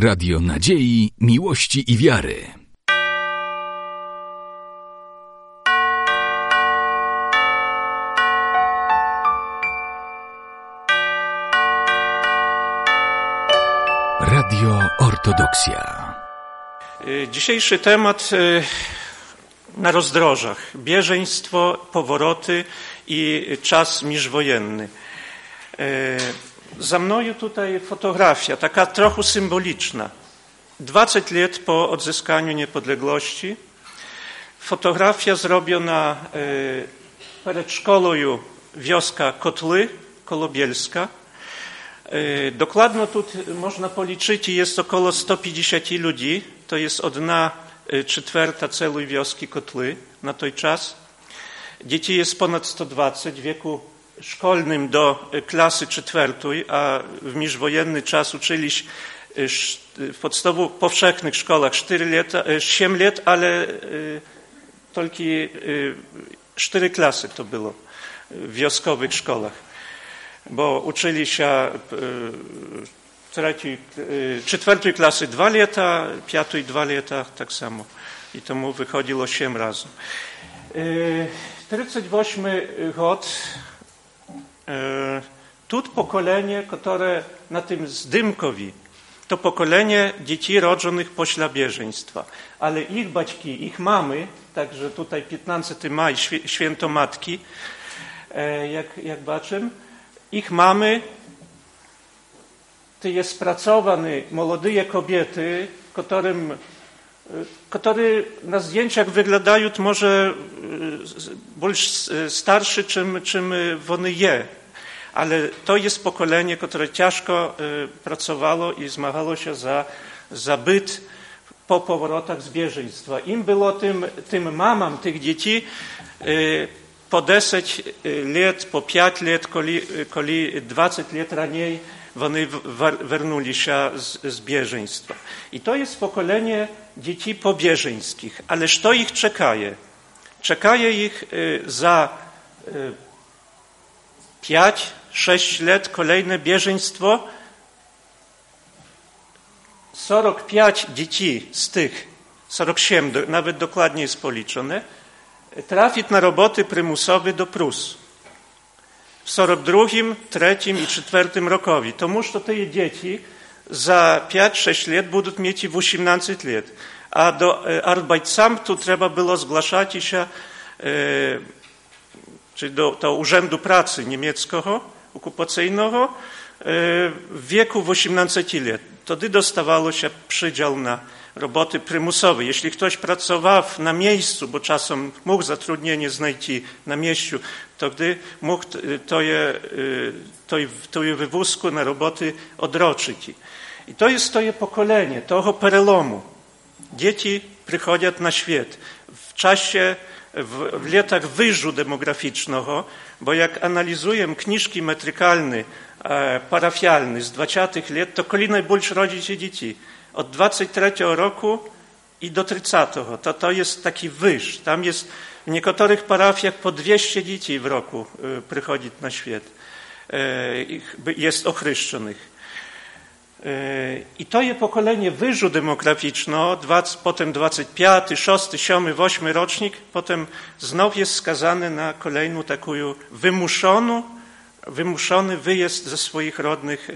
Radio Nadziei, Miłości i Wiary. Radio Ortodoksja. Y, Dzisiejszy temat y, na rozdrożach. Bieżeństwo, powroty i czas międzywojenny. Za mną tutaj fotografia, taka trochę symboliczna. 20 lat po odzyskaniu niepodległości. Fotografia zrobiona e, przed szkołą wioska Kotły, Kolobielska. E, Dokładno tu można policzyć, jest około 150 ludzi. To jest odna e, czwarta całej wioski Kotły na ten czas. Dzieci jest ponad 120 w wieku szkolnym do klasy czwartej, a w międzywojenny czas uczyli się w podstawowych powszechnych szkołach 4 lata, 7 lat, ale tylko 4 klasy to było w wioskowych szkołach bo uczyli się trzeciej, czwartej klasy dwa lata, piątej dwa lata, tak samo. I tomu wychodziło osiem razy. 38 rok. Tu pokolenie, które na tym zdymkowi, to pokolenie dzieci rodzonych pośla bieżeństwa. Ale ich baćki, ich mamy, także tutaj 15 maj, święto matki, jak, jak baczę, ich mamy, to jest pracowane młode kobiety, którym, które na zdjęciach wyglądają może bardziej starsze, czym, czym one je ale to jest pokolenie, które ciężko y, pracowało i zmagało się za, za byt po powrotach z bieżyństwa. Im było tym, tym mamam tych dzieci y, po 10 y, lat, po 5 lat, koli, koli 20 lat raniej вони вернулися з, з біженства. І то є покоління дітей побіженських. Але що їх чекає? Чекає їх за 5, 6 lat kolejne bieżeństwo. 45 dzieci z tych, 47 nawet dokładnie jest policzone, trafić na roboty prymusowe do Prus. W 42, 3 i 4 rokowi. To muszą te dzieci za 5-6 lat będą mieć 18 lat. A do e, arbajcamtu trzeba było zgłaszać się e, czy do, do Urzędu Pracy Niemieckiego, okupacyjnego, e, w wieku 18 lat. Wtedy dostawało się przydział na roboty prymusowe. Jeśli ktoś pracował na miejscu, bo czasem mógł zatrudnienie znaleźć na miejscu, to gdy mógł to je, to, je, to je wywózku na roboty odroczyć. I to jest to je pokolenie, toho perelomu. Dzieci przychodzą na świat w czasie, w, w latach wyżu demograficznego, bo jak analizuję kniżki metrykalne, e, parafialne z 20 lat, to koli najbardziej rodzi się dzieci od 23 roku i do 30. To, to jest taki wyż. Tam jest w niektórych parafiach po 200 dzieci w roku przychodzi na świat. Jest ochryszczonych. I to jest pokolenie wyżu demograficznego, potem 25, 6, 7, 8 rocznik, potem znów jest skazany na kolejną taką wymuszoną, wymuszony wyjazd ze swoich rodnych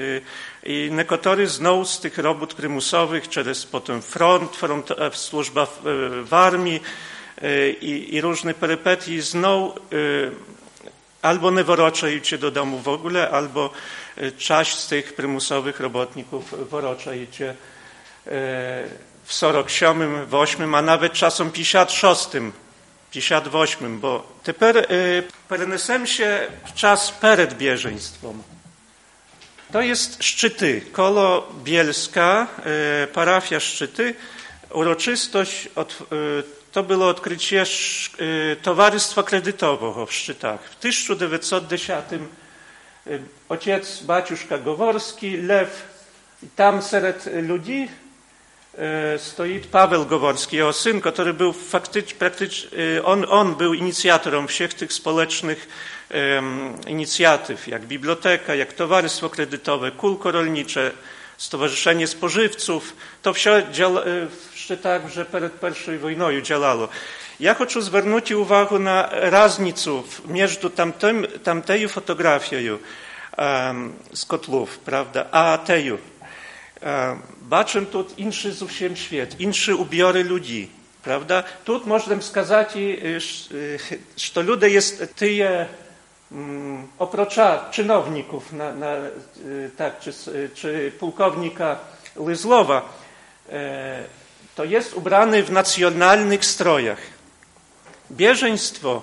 i niektórzy znowu z tych robót prymusowych, przez potem front, front służba w, w armii i, i różne perypetii, znowu albo nie wracajcie do domu w ogóle, albo Y, Część z tych prymusowych robotników y, w idzie w 47, w 8, a nawet czasem 56, 58, bo teper y, przenesem się w czas przed bieżeństwem. To jest Szczyty, kolo Bielska, parafia Szczyty, uroczystość, to było odkrycie Towarzystwa Kredytowego w Szczytach. W 1910 Y, ojciec Baciuszka Goworski, Lew. Tam seret ludzi y, stoi Paweł Goworski, jego syn, który był faktycznie, y, on, on był inicjatorem wszystkich tych społecznych inicjatyw, jak biblioteka, jak towarzystwo kredytowe, kulko rolnicze, Stowarzyszenie Spożywców. To wszystko jeszcze tak, że przed pierwszą wojną działało. Я хочу звернути увагу на різницю між тамтим, тамтею фотографією е, з котлів, правда, а тею. Е, бачимо тут інший зовсім світ, інші убіори людей. Prawda? Tu możemy сказать, że ludzie jest tyje oprocza czynowników, na, na, tak, czy, czy pułkownika Lyzlowa, to jest ubrany w nacjonalnych strojach. Bieżeństwo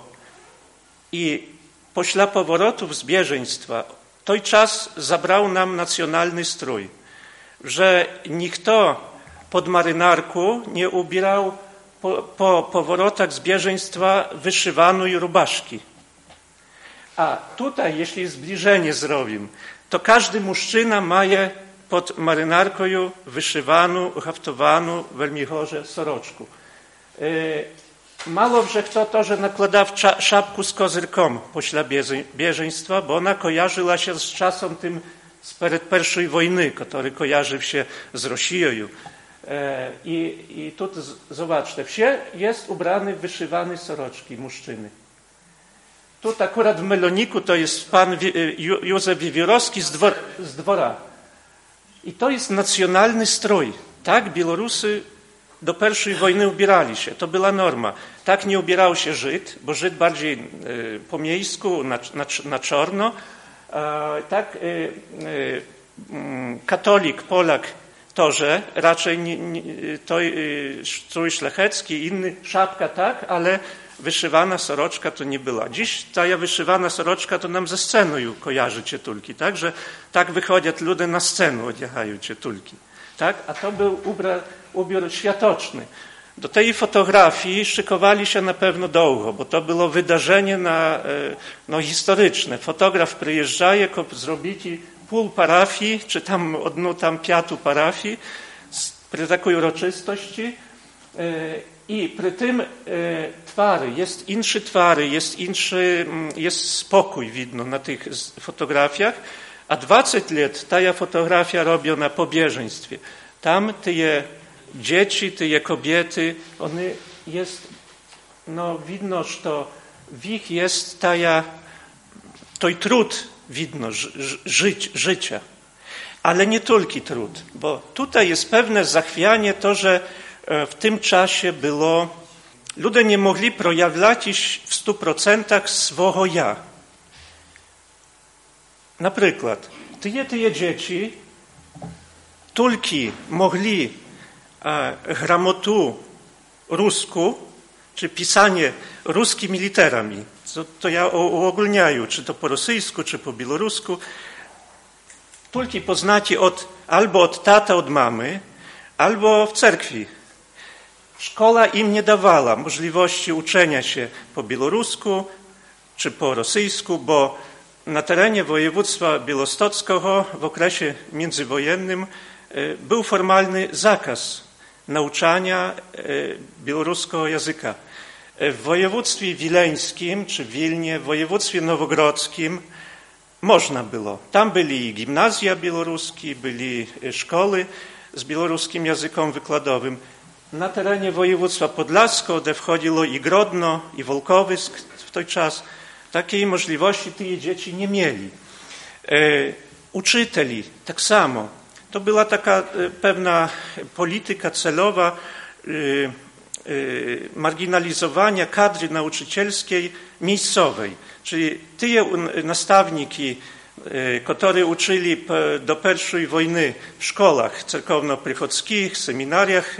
i pośla powrotów z bieżeństwa, toj czas zabrał nam nacjonalny strój, że nikto pod marynarku nie ubierał po, po powrotach z bieżeństwa wyszywanej rubaszki. A tutaj, jeśli zbliżenie zrobimy, to każdy mężczyzna ma je pod marynarką wyszywaną, haftowaną w elmichorze soroczku. Mało że kto to, że nakładał szapku z kozyrką pośla bieżeństwa, bo ona kojarzyła się z czasem tym spred pierwszej wojny, który kojarzył się z Rosją. I, I tu zobaczcie, wsie jest ubrany, wyszywany soroczki mężczyzny. Tu akurat w Meloniku to jest pan Józef Wiewiórowski z, dwor, z dwora. I to jest nacjonalny strój. Tak Białorusy do pierwszej wojny ubierali się. To była norma. Tak nie ubierał się Żyd, bo Żyd bardziej po miejsku, na, na, na czarno. Tak katolik, Polak to, że raczej nie, nie, to strój szlachecki, inny, szapka tak, ale wyszywana soroczka to nie była. Dziś ta wyszywana soroczka to nam ze sceną kojarzy cietulki, tak? Że tak wychodzą ludzie na scenę, odjechają cietulki. Tak? A to był ubra, ubiór światoczny. Do tej fotografii szykowali się na pewno długo, bo to było wydarzenie na, no, historyczne. Fotograf przyjeżdżaje, zrobić pół parafii, czy tam odnu tam piatu parafii, przy takiej uroczystości i przy tym twary, jest inszy twary, jest inszy, jest spokój widno na tych fotografiach, a 20 lat ta fotografia robiona po bieżeństwie. Tam tyje dzieci, tyje kobiety, one jest, no widno, że w ich jest taja, toj trud widno żyć, życia. Ale nie tylko trud, bo tutaj jest pewne zachwianie to, że w tym czasie było, ludzie nie mogli projawiać w stu procentach swojego ja. Na przykład, tyje, tyje dzieci tylko mogli e, gramotu rusku, czy pisanie ruskimi literami, to, to ja uogólniаю, czy to po rosyjsku, czy po białorusku, tylko poznać od, albo od tata, od mamy, albo w cerkwi. Szkoła im nie dawała możliwości uczenia się po białorusku czy po rosyjsku, bo na terenie województwa białostockiego w okresie międzywojennym był formalny zakaz nauczania białoruskiego języka. W województwie wileńskim czy w Wilnie, w województwie nowogrodzkim można było. Tam byli gimnazja białoruskie, byli szkoły z białoruskim językiem wykładowym. Na terenie województwa podlaskiego, gdzie wchodziło i Grodno, i Wolkowysk w ten czas, takiej możliwości te dzieci nie mieli. E, uczyteli tak samo. To była taka pewna polityka celowa marginalizowania kadry nauczycielskiej miejscowej. Czyli te nastawniki, które uczyli do pierwszej wojny w szkołach cerkowno-prychodzkich, seminariach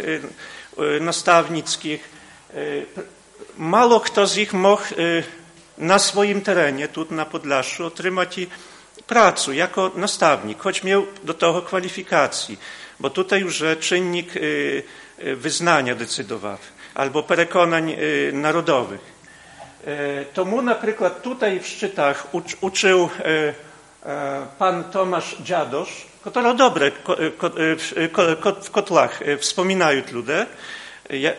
nastawnickich, mało kto z nich mógł na swoim terenie, tu na Podlaszu, otrzymać pracę jako nastawnik, choć miał do tego kwalifikacji, bo tutaj już czynnik wyznania decydował, albo przekonań narodowych. To mu na przykład tutaj w Szczytach uczył pan Tomasz Dziadosz, który dobre w kotlach wspominają ludzie,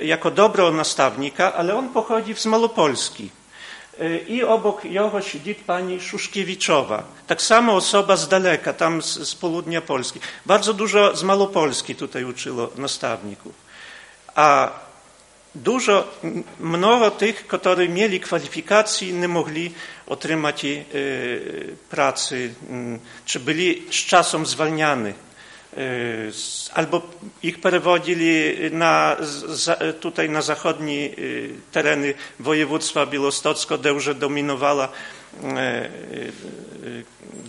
jako dobro nastawnika, ale on pochodzi z Malopolski. I obok jego siedzi pani Szuszkiewiczowa. Tak samo osoba z daleka, tam z, z południa Polski. Bardzo dużo z Malopolski tutaj uczyło nastawników. A dużo, mnogo tych, którzy mieli kwalifikacji, nie mogli otrzymać y, pracy, y, czy byli z czasem zwalniani. Y, albo ich przewodzili na, tutaj na zachodnie tereny województwa białostocko, gdzie dominowała,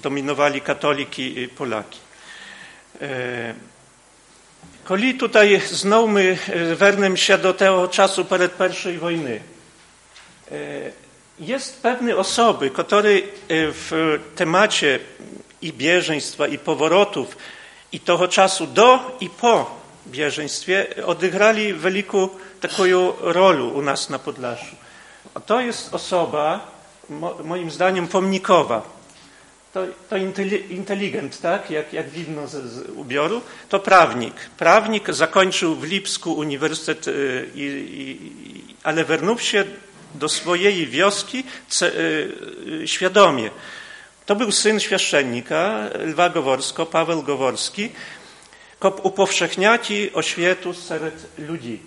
dominowali katoliki i Polaki. Koli tutaj znowu my wernemy się do tego czasu przed I wojny. Jest pewne osoby, które w temacie i bieżeństwa, i powrotów, i tego czasu do i po bieżeństwie odegrali wielką taką rolę u nas na Podlaszu. A to jest osoba, moim zdaniem, pomnikowa. To, to inteligent, tak, jak, jak widno z, z, ubioru, to prawnik. Prawnik zakończył w Lipsku uniwersytet, i, ale wernął się do swojej wioski ce, y, świadomie. To był syn świaszczennika Lwa Goworsko, Paweł Goworski, kop upowszechniaci oświetu wśród ludzi.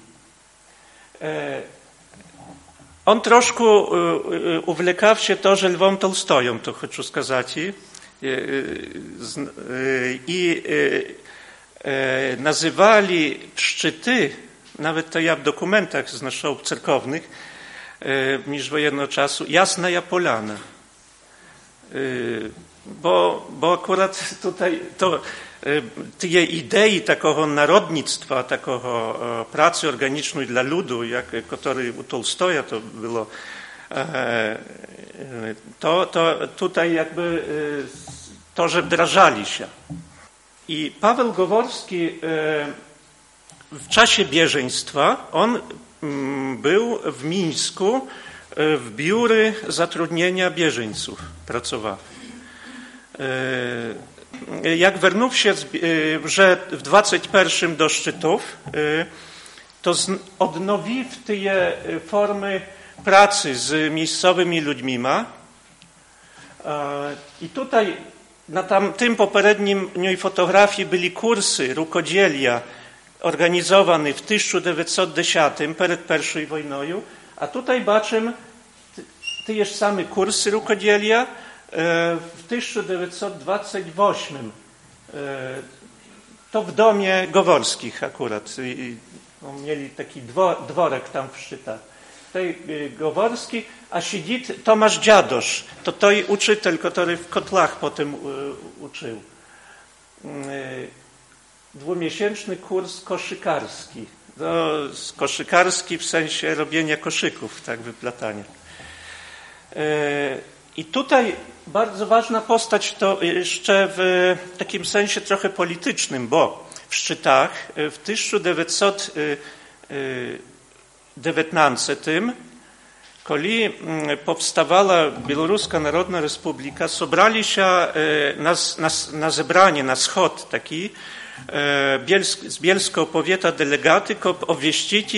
E, on troszkę uwlekał się to, że Lwom Tolstoją, to chcę skazać, i nazywali szczyty, nawet to ja w dokumentach z naszych cerkownych, międzywojennego czasu, Jasna Japolana. Bo, bo akurat tutaj to tej idei takiego narodnictwa, takiego pracy organicznej dla ludu, jak który u Tolstoja to było, to, to tutaj jakby to, że wdrażali się. I Paweł Goworski w czasie bieżeństwa, on był w Mińsku w biury zatrudnienia bieżeńców pracował. Jak wernął się, że w 21 do szczytów, to odnowił te formy pracy z miejscowymi ludźmi. I tutaj na tam, tym poprzednim fotografii byli kursy rukodzielia organizowane w 1910 przed I wojną, a tutaj baczymy, tyż samy kurs rukodzielia e, w 1928 e, to w domie Goworskich akurat. No, mieli taki dworek tam w szczytach. Tej e, Goworski, a siedzi Tomasz Dziadosz. To to i uczytel, który w kotlach potem uczył. Dwumiesięczny kurs koszykarski no, koszykarski w sensie robienia koszyków, tak, wyplatania. E, I tutaj bardzo ważna postać to jeszcze w takim sensie trochę politycznym, bo w Szczytach e, w 1919 tym, kiedy powstawała Białoruska Narodna Republika, sobrali się e, na, na, na zebranie, na schod taki, z Bielskiego powiata delegaty, kop obwieścić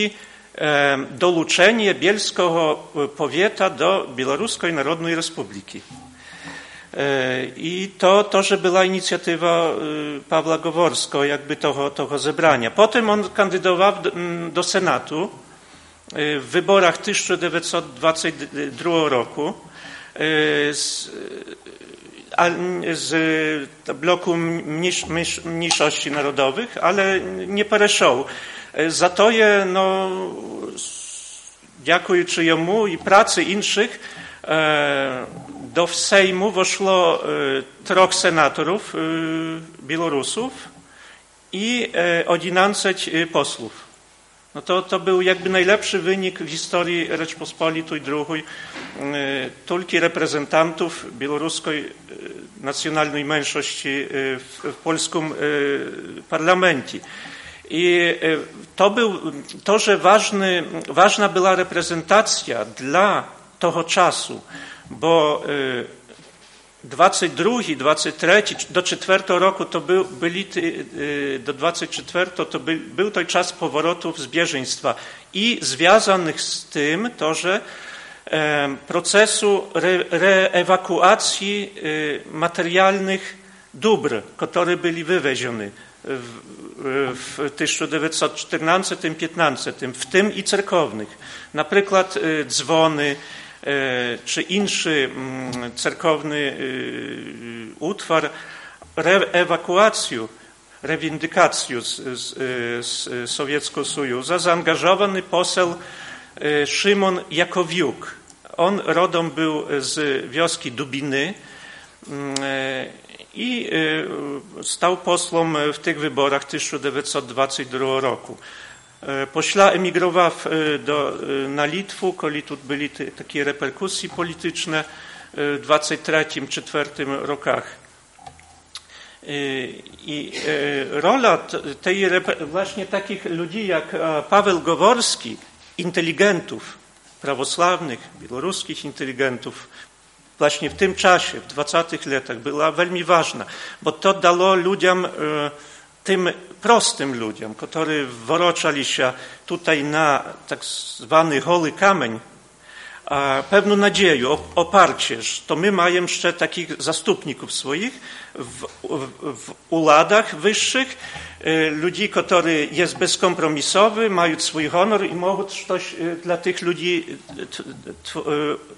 долучenie Bielskiego powiata do Białoruskiej Narodnej Republiki. I to, to, że była inicjatywa Pawła Goworsko, jakby tego, tego zebrania. Potem on kandydował do, do Senatu w wyborach 1922 roku z, bloku mniejsz, mniejszości narodowych, ale nie przeszedł. Za to je, no, dziękując jemu i pracy innych, do Sejmu weszło troch senatorów Białorusów i 11 posłów. No to, to był jakby najlepszy wynik w historii Rzeczpospolitej II. Tylko reprezentantów białoruskiej nacjonalnej mniejszości w, w polskim parlamencie. I to, był, to że ważny, ważna była reprezentacja dla tego czasu, bo 22, 23, do 4 roku to był, byli, do 24 to był, był to czas powrotów z i związanych z tym to, że procesu re, reewakuacji materialnych dóbr, które byli wywiezione w, w 1914-15, w tym i cerkownych. Na przykład dzwony, czy inny cerkowny utwar reewakuację, rewindykację z, z, z Sowieckiego Sojuszu zaangażowany poseł Szymon Jakowiuk. On rodom był z wioski Dubiny i stał posłem w tych wyborach 1922 roku. Pośla emigrował do, na Litwu, kiedy tu byli te, takie reperkusje polityczne w 23-24 rokach. I rola tej, właśnie takich ludzi jak Paweł Goworski, inteligentów prawosławnych, białoruskich inteligentów, właśnie w tym czasie, w 20 latach, była bardzo ważna, bo to dało ludziom, tym prostym ludziom, którzy woroczali się tutaj na tak zwany holy kamień, pewną nadzieję, oparcie, że to my mamy jeszcze takich zastupników swoich w, w, w uladach wyższych, ludzi, którzy jest bezkompromisowy, mają swój honor i mogą coś dla tych ludzi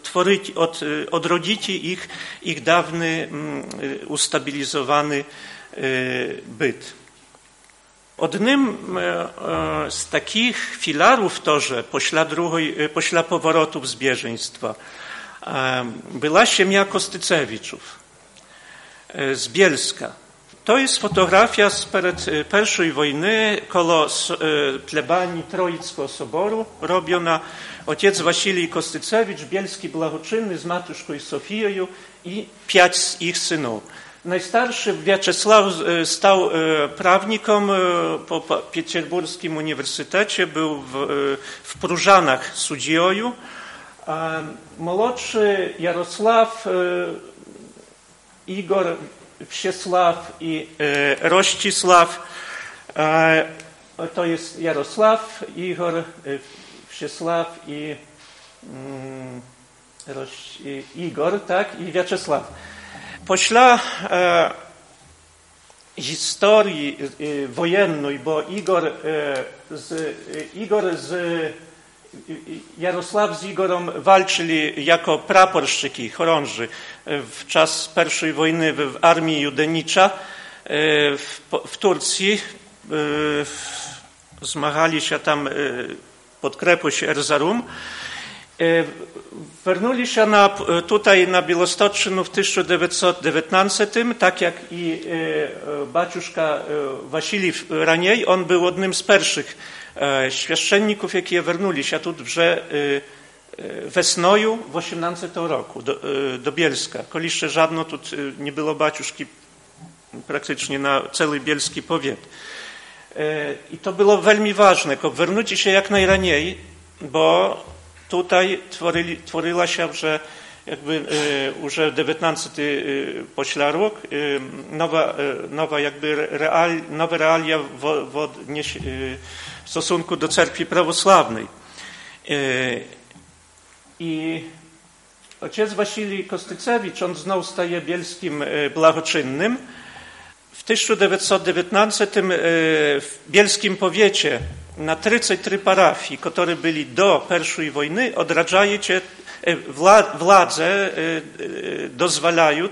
tworzyć, od, odrodzić ich, ich dawny ustabilizowany byt. Одним z takich filarów torze pośla, drugiej, pośla powrotów z bieżeństwa była siemia Kostycewiczów z Bielska. To jest fotografia spred pierwszej wojny koło plebanii Troickiego Soboru robiona. Ojciec Wasilij Kostycewicz, bielski blagoczynny z matuszką Sofiją i pięć z ich synów. Najstarszy Wiaczesław stał prawnikiem po Pieterburskim Uniwersytecie, był w, w Próżanach sędzią. Młodszy Jarosław, Igor, Wsiesław i Rościsław. To jest Jarosław, Igor, Wsiesław i Igor, tak, i Wiaczesław. E, e, wojennej, bo Igor, e, z, Igor z Jarosław z Igorem walczyli jako praporszczyki, chorąży w czas pierwszej wojny w armii Judenicza w, w Turcji. Zmagali się tam pod krepość Erzarum. Wernuli się na, tutaj na Białostocznę w 1919, tak jak i baciuszka Wasilij raniej. On był jednym z pierwszych świeszczenników, jakie wernuli się tu że wesnoju w 18 roku do, Bielska. Koliszcze żadno tu nie było baciuszki praktycznie na cały bielski powiat. I to było veľmi ważne, wernąć się jak najraniej, bo tutaj tworzyła się, że jakby już XIX poślarok, nowa, nowa jakby real, nowe realia w, w, w stosunku do cerkwi prawosławnej. I ojciec Wasilij Kostycewicz, on znowu staje bielskim blagoczynnym. W 1919 w bielskim powiecie na 33 parafii, które byli do pierwszej wojny, odradzajecie władze dozwalają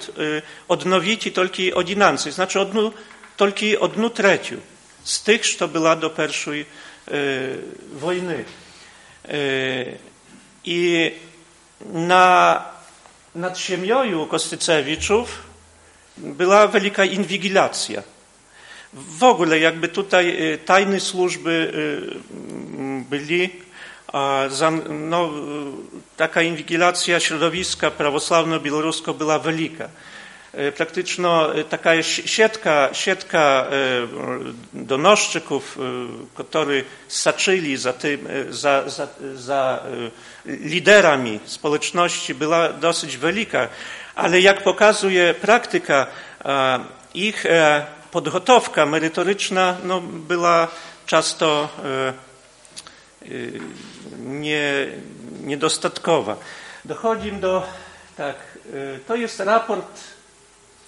odnowić tylko ordynację, znaczy odnu, tylko odnu trzecią z tych, co była do pierwszej wojny. I na, nad ziemią Kostycewiczów była wielka inwigilacja. W ogóle jakby tutaj tajne służby byli, no, taka inwigilacja środowiska prawosławno-białoruskiego była wielka. Praktycznie taka siatka, siatka donoszczyków, którzy saczyli za, tym, za, za, za liderami społeczności, była dosyć wielka. Ale jak pokazuje praktyka, ich podgotowka merytoryczna no, była często nie, niedostatkowa. dochodzimy do, tak, to jest raport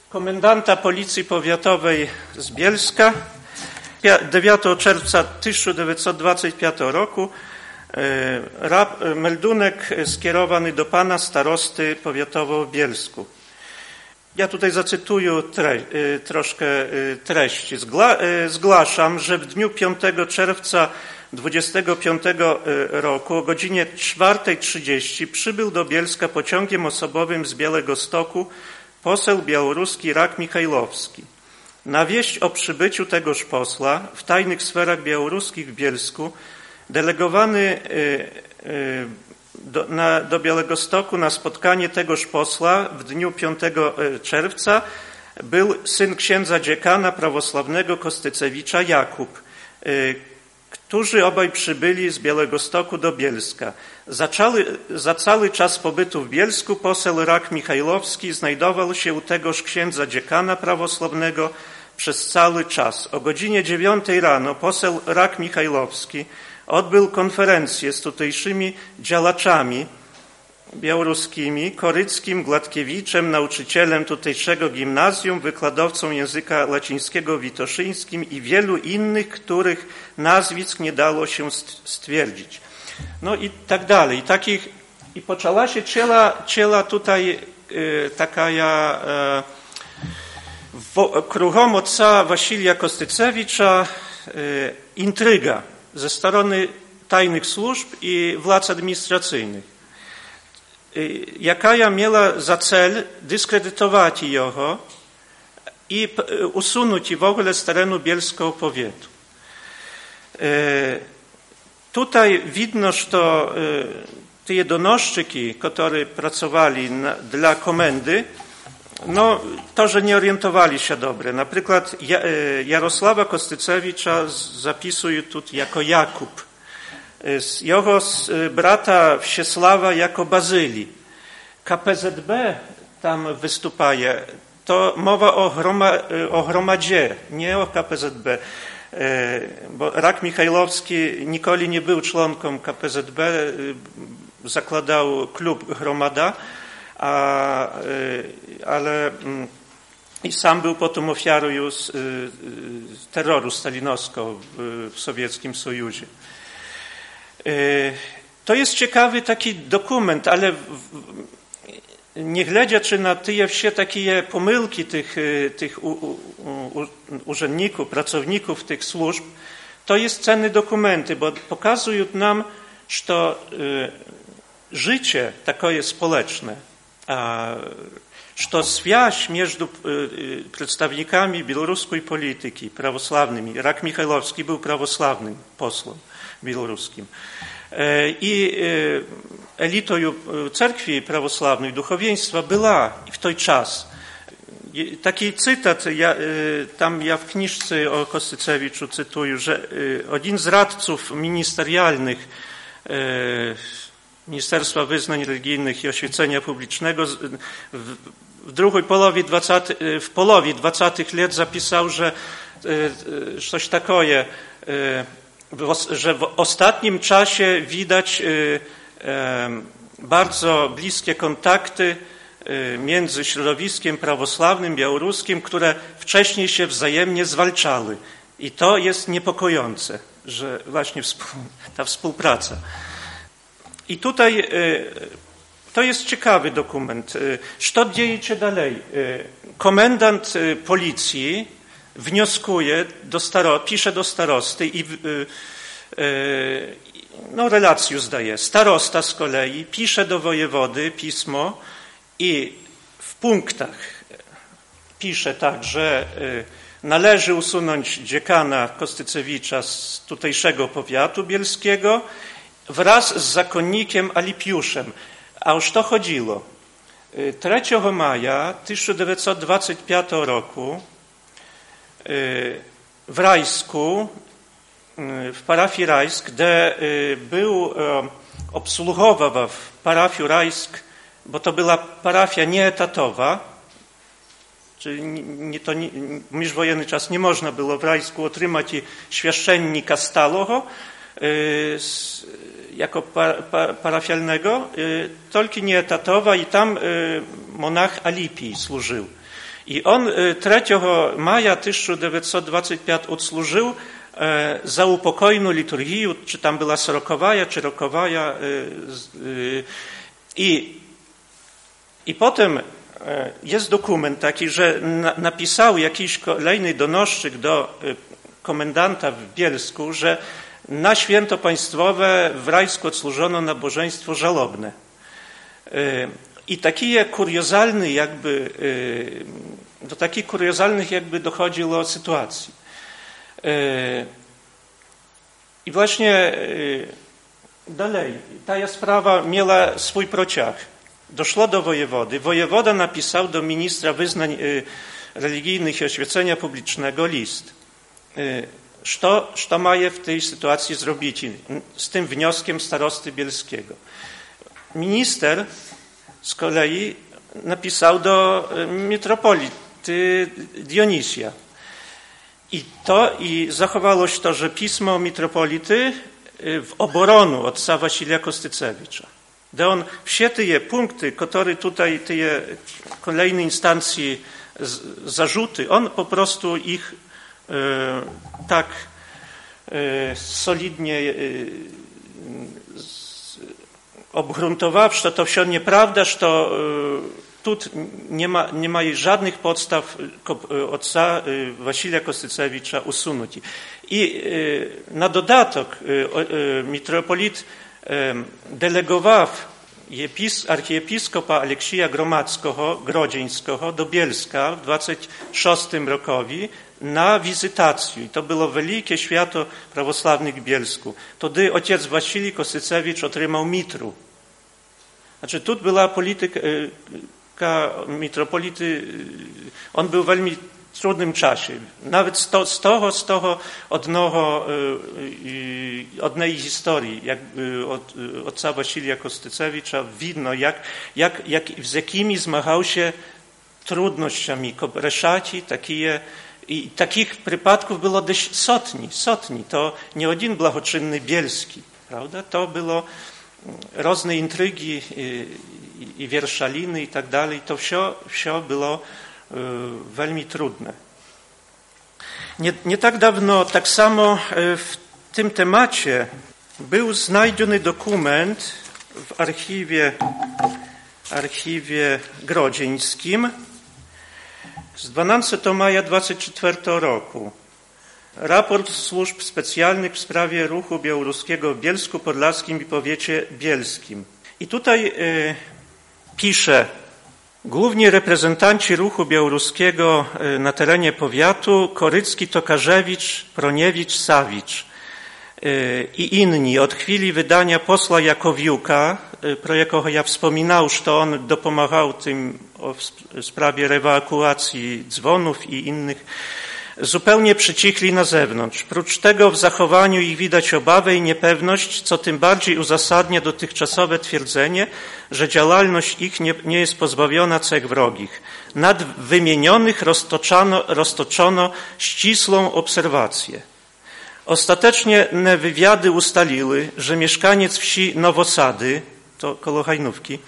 komendanta Policji Powiatowej z Bielska 9 czerwca 1925 roku rap, meldunek skierowany do pana starosty powiatowo w Bielsku. Ja tutaj zacytuję tre, troszkę treści. Zgla, zgłaszam, że w dniu 5 czerwca 25 roku o godzinie 4.30 przybył do Bielska pociągiem osobowym z Białego Stoku poseł białoruski Rak Michajlowski. Na wieść o przybyciu tegoż posła w tajnych sferach białoruskich w Bielsku delegowany do, na, do Białegostoku na spotkanie tegoż posła w dniu 5 czerwca był syn księdza dziekana prawosławnego Kostycewicza Jakub, którzy obaj przybyli z Białegostoku do Bielska. Za cały, za cały czas pobytu w Bielsku poseł Rak Michajlowski znajdował się u tegoż księdza dziekana prawosławnego przez cały czas. O godzinie dziewiątej rano poseł Rak Michajlowski odbył konferencję z tutejszymi działaczami białoruskimi, Koryckim, Gładkiewiczem, nauczycielem tutejszego gimnazjum, wykładowcą języka łacińskiego Witoszyńskim i wielu innych, których nazwisk nie dało się stwierdzić. No i tak dalej. I, takich, i poczęła się ciela, ciela tutaj y, taka ja, y, kruchom otca Wasilija Kostycewicza y, intryga ze strony tajnych służb i władz administracyjnych jaka miała za cel dyskredytować jego i usunąć w ogóle z terenu bielskiego powietu. Tutaj widno, że te donoszczyki, które pracowali dla komendy, no, to, że nie orientowali się dobrze. Na przykład Jarosława Kostycewicza zapisuje tu jako Jakub z jego brata Wsiesława jako Bazyli. KPZB tam występuje. To mowa o, groma, o gromadzie, nie o KPZB. Bo Rak Michajlowski nikoli nie był członkiem KPZB, zakładał klub Gromada, a, ale i sam był potem ofiarą już terroru stalinowskiego w, Sowieckim Sojuzie. To jest ciekawy taki dokument, ale nie czy na te wszystkie takie pomyłki tych, tych u, u, urzędników, pracowników tych służb, to jest cenny dokumenty, bo pokazują nam, że życie takie społeczne, to związek między przedstawicielami białoruskiej polityki prawosławnymi. Rak Michajlowski był prawosławnym posłem białoruskim. I elitą cerkwi prawosławnej, duchowieństwa była w ten czas. Taki cytat, ja, tam ja w kniżce o Kostycewiczu cytuję, że jeden z radców ministerialnych Ministerstwa Wyznań Religijnych i Oświecenia Publicznego w, drugiej połowie 20, w połowie 20 lat zapisał, że coś takoje że w ostatnim czasie widać bardzo bliskie kontakty między środowiskiem prawosławnym białoruskim, które wcześniej się wzajemnie zwalczały. I to jest niepokojące, że właśnie ta współpraca. I tutaj to jest ciekawy dokument. Co dzieje się dalej? Komendant policji wnioskuje, do staro, pisze do starosty i no, relację zdaje. Starosta z kolei pisze do wojewody pismo i w punktach pisze tak, że należy usunąć dziekana Kostycewicza z tutejszego powiatu bielskiego wraz z zakonnikiem Alipiuszem. A już to chodziło. 3 maja 1925 roku w Rajsku, w parafii Rajsk, gdzie był, obsługiwał w parafiu Rajsk, bo to była parafia nieetatowa, czyli nie, to nie, międzywojenny czas nie można było w Rajsku otrzymać święcennika stałego, z, jako par, par, parafialnego, tylko nie etatowa i tam monach Alipi służył. I on 3 maja 1925 odsłużył za upokojną liturgię, czy tam była sorokowaja, czy rokowaja. I, i potem jest dokument taki, że napisał jakiś kolejny donoszczyk do komendanta w Bielsku, że na święto państwowe w Rajsku odsłużono nabożeństwo żalobne. I takie kuriozalne jakby, do takich kuriozalnych jakby dochodziło sytuacji. I właśnie dalej, ta sprawa miała swój prociach. Doszło do wojewody. Wojewoda napisał do ministra wyznań religijnych i oświecenia publicznego list. Co, co maje w tej sytuacji zrobić z tym wnioskiem starosty bielskiego. Minister z kolei napisał do metropolity Dionisia. I to i zachowało się to, że pismo metropolity w obronu od Wasilija Kostycewicza. Gdy on wszystkie te punkty, które tutaj te kolejne instancji zarzuty, on po prostu ich E, tak e, solidnie e, obgruntowawszy, to wsio nieprawda, że tu nie ma, nie ma żadnych podstaw ojca Wasilia Kostycewicza usunąć. I na dodatek mitropolit delegował archiepiskopa Aleksija Gromadzkiego, Grodzieńskiego do Bielska w 26 rokowi na wizytację. I to było wielkie święto prawosławnych w Bielsku. Wtedy ojciec Wasilij Kostycewicz otrzymał mitru. Znaczy, tu była polityka mitropolity, on był w veľmi trudnym czasie. Nawet z, to, z toho, z toho odnoho, odnej historii, jak, od ojca Wasilija Kostycewicza widno, jak, jak, jak, z jakimi zmagał się trudnościami reszaci, takie i takich przypadków było dość sotni, sotni. To nie jeden blagoczynny Bielski, prawda? To było różne intrygi i, i wierszaliny i tak dalej. To wszystko było veľmi trudne. Nie, nie tak dawno, tak samo w tym temacie był znajdziony dokument w archiwie, archiwie grodzieńskim z 12 maja 24 roku. Raport służb specjalnych w sprawie ruchu białoruskiego w Bielsku Podlaskim i powiecie bielskim. I tutaj y, pisze Głównie reprezentanci ruchu białoruskiego na terenie powiatu Korycki, Tokarzewicz, Proniewicz, Sawicz i inni od chwili wydania posła Jakowiuka, pro jakiego ja wspominał, że on dopomagał tym w sprawie ewakuacji dzwonów i innych zupełnie przycichli na zewnątrz. Prócz tego w zachowaniu ich widać obawę i niepewność, co tym bardziej uzasadnia dotychczasowe twierdzenie, że działalność ich nie, nie jest pozbawiona cech wrogich. Nad wymienionych roztoczono, roztoczono ścisłą obserwację. Ostatecznie wywiady ustaliły, że mieszkaniec wsi Nowosady, to koło Hajnówki,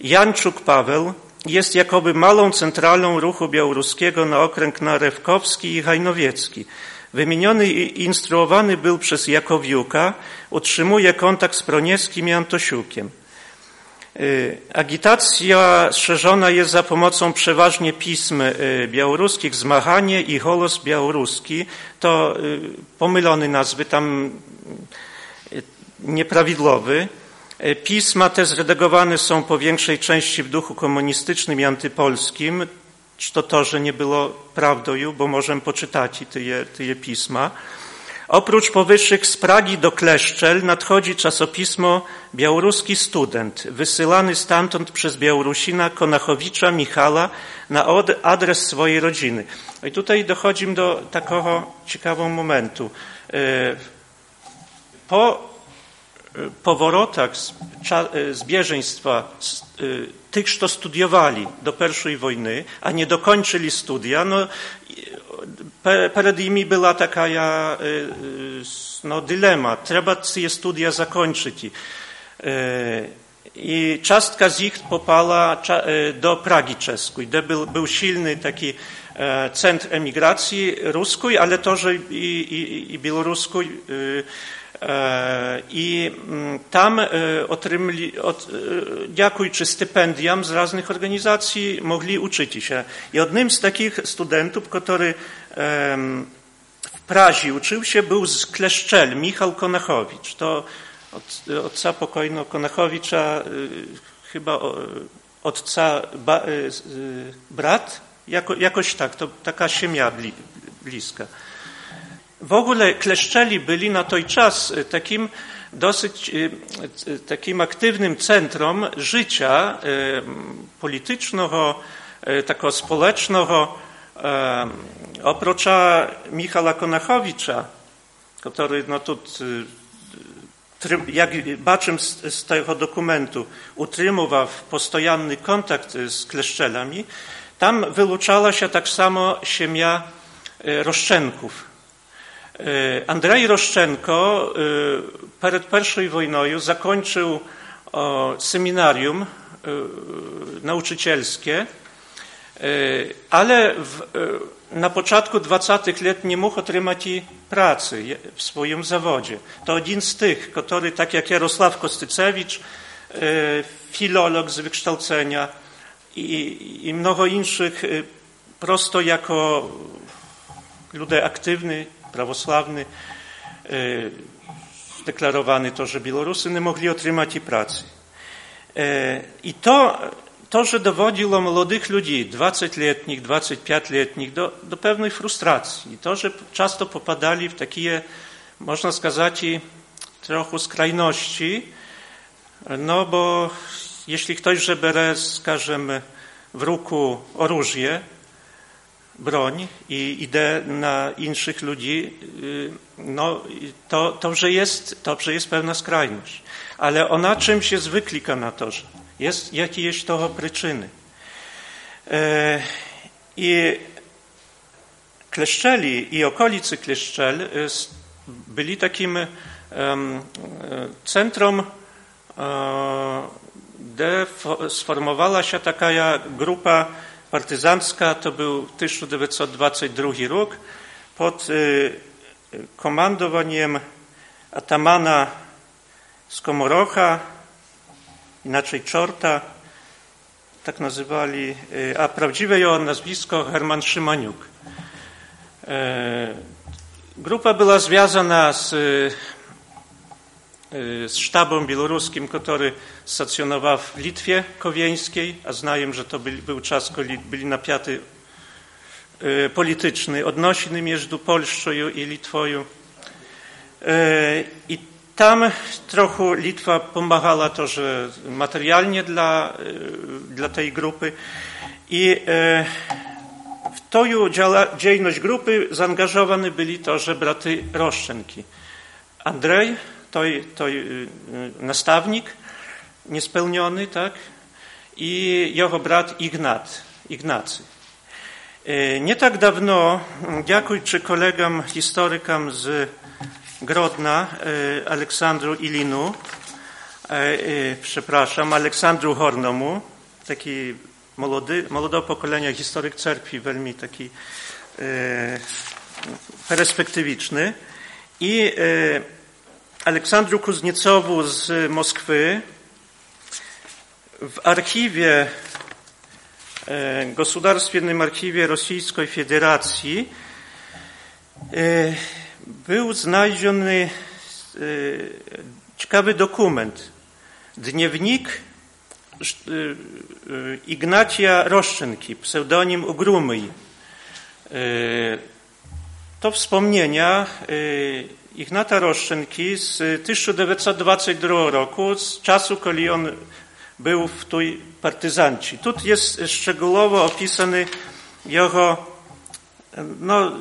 Janczuk Paweł, jest jakoby malą centralą ruchu białoruskiego na okręg Narewkowski i Hajnowiecki. Wymieniony i instruowany był przez Jakowiuka, utrzymuje kontakt z Pronieckim i Antosiukiem. Agitacja szerzona jest za pomocą przeważnie pism białoruskich, Zmachanie i Holos Białoruski. To pomylony nazwy, tam nieprawidłowy. Pisma te zredagowane są po większej części w duchu komunistycznym i antypolskim, to to, że nie było prawdą, bo możemy poczytać te, te pisma. Oprócz powyższych z Pragi do Kleszczel nadchodzi czasopismo Białoruski Student, wysyłany stamtąd przez Białorusina Konachowicza Michala na adres swojej rodziny. I tutaj dochodzimy do takiego ciekawego momentu. Po powrotach z, z bieżeństwa tych, co studiowali do pierwszej wojny, a nie dokończyli studia, no, przed nimi była taka no, dylemat. Trzeba je studia zakończyć. I, czastka z nich popala do Pragi czeskiej, gdzie był, był silny taki centr emigracji ruskiej, ale też i, i, i białoruskiej. I tam otrzymali, od, dziękując stypendiam z różnych organizacji, mogli uczyć się. I jednym z takich studentów, który w Prazie uczył się, był z Kleszczel, Michał Konachowicz. To od, ojca pokojno Konachowicza, chyba ojca ba, brat, jako, jakoś tak, to taka siemia bliska. W ogóle Kleszczeli byli na ten czas takim dosyć takim aktywnym centrum życia politycznego, takiego społecznego. Oprócz Michała Konachowicza, który no tu, jak baczym z, z tego dokumentu, utrzymywał postojanny kontakt z Kleszczelami, tam wyluczała się tak samo siemia Roszczenków. Andrzej Roszczenko przed pierwszą wojną zakończył seminarium nauczycielskie, ale w, na początku 20 lat nie mógł otrzymać pracy w swoim zawodzie. To jeden z tych, który, tak jak Jarosław Kostycewicz, filolog z wykształcenia i, i mnogo innych, prosto jako ludzie aktywny, prawosławny, deklarowany to, że Białorusy nie mogli otrzymać pracy. I to, to, że dowodziło młodych ludzi, 20-letnich, 25-letnich, do, do pewnej frustracji. I to, że często popadali w takie, można сказать, trochę skrajności, no bo jeśli ktoś żebere, skażemy, w ruku orужие, broń i idę na innych ludzi, no to, to, że jest, to, że jest pewna skrajność. Ale ona czymś jest wyklika na to, że Jest jakieś toho przyczyny. I Kleszczeli i okolicy Kleszczel byli takim centrum, gdzie sformowała się taka grupa partyzancka, to był 1922 rok, pod komandowaniem atamana Skomorocha, inaczej Czorta, tak nazywali, a prawdziwe jego nazwisko Herman Szymaniuk. Grupa była związana z, z sztabem białoruskim, który stacjonował w Litwie Kowieńskiej, a znajem, że to był, był czas, kiedy byli napiaty polityczny, odnosiny między Polską i Litwą. I tam trochę Litwa pomagała że materialnie dla, dla tej grupy i w tą działalność grupy zaangażowani byli to, że braty Roszczenki. Andrzej, to nastawnik niespełniony, tak? I jego brat Ignat, Ignacy. Nie tak dawno, dziękuję kolegom, historykom z Grodna, Aleksandru Ilinu, przepraszam, Aleksandru Hornomu, taki młody, młodego pokolenia historyk cerkwi, veľmi taki perspektywiczny i Aleksandru Kuzniecowu z Moskwy w archiwie Государственном archiwie Rosyjskiej Federacji był znaleziony ciekawy dokument. Dniewnik Ignacia Roszczenki, pseudonim Ugrumyj. To wspomnienia Ignata Roszczenki z 1922 roku, z czasu, kiedy on był w tej partyzanci. Tu jest szczegółowo opisany jego, no,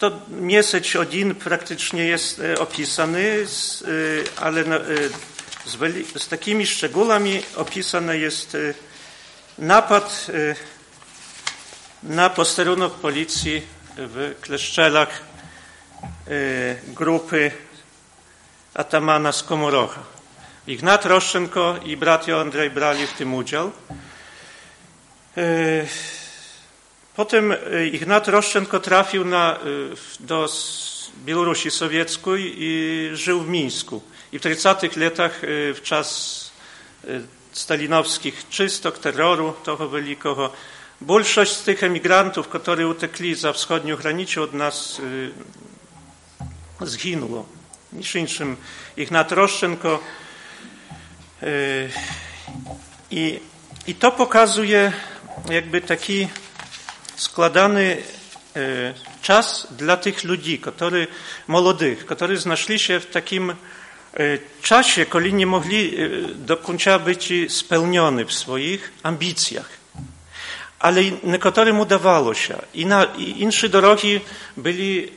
to miesiąc один praktycznie jest opisany, ale z, z takimi szczegółami opisany jest napad na posterunek policji w Kleszczelach grupy atamana z Komorocha. Ignat Roszczenko i brat Andrzej brali w tym udział. Potem Ignat Roszczenko trafił na, do Białorusi Sowieckiej i żył w Mińsku. I w 30 latach, w czas stalinowskich czystok, terroru toho wielkiego, większość z tych emigrantów, którzy utekli za wschodnią granicę od nas, zginęło. Niczym Ignat Roszczenko. I, I to pokazuje jakby taki składany czas dla tych ludzi, którzy, młodych, którzy znaleźli się w takim czasie, kiedy nie mogli do końca być spełniony w swoich ambicjach. Ale niektórym udawało się. I, na, i inne drogi byli.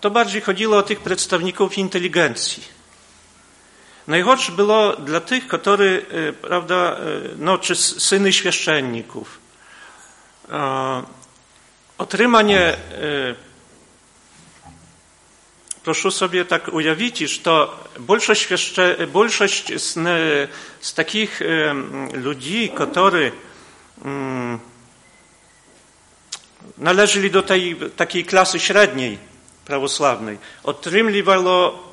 To bardziej chodziło o tych przedstawników inteligencji. Najgorsze było dla tych, którzy, prawda, no, czy syny święcenników. Otrzymanie proszę sobie tak ujawić, że większość, większość z, z takich ludzi, którzy należeli do tej takiej klasy średniej prawosławnej, otrzymywało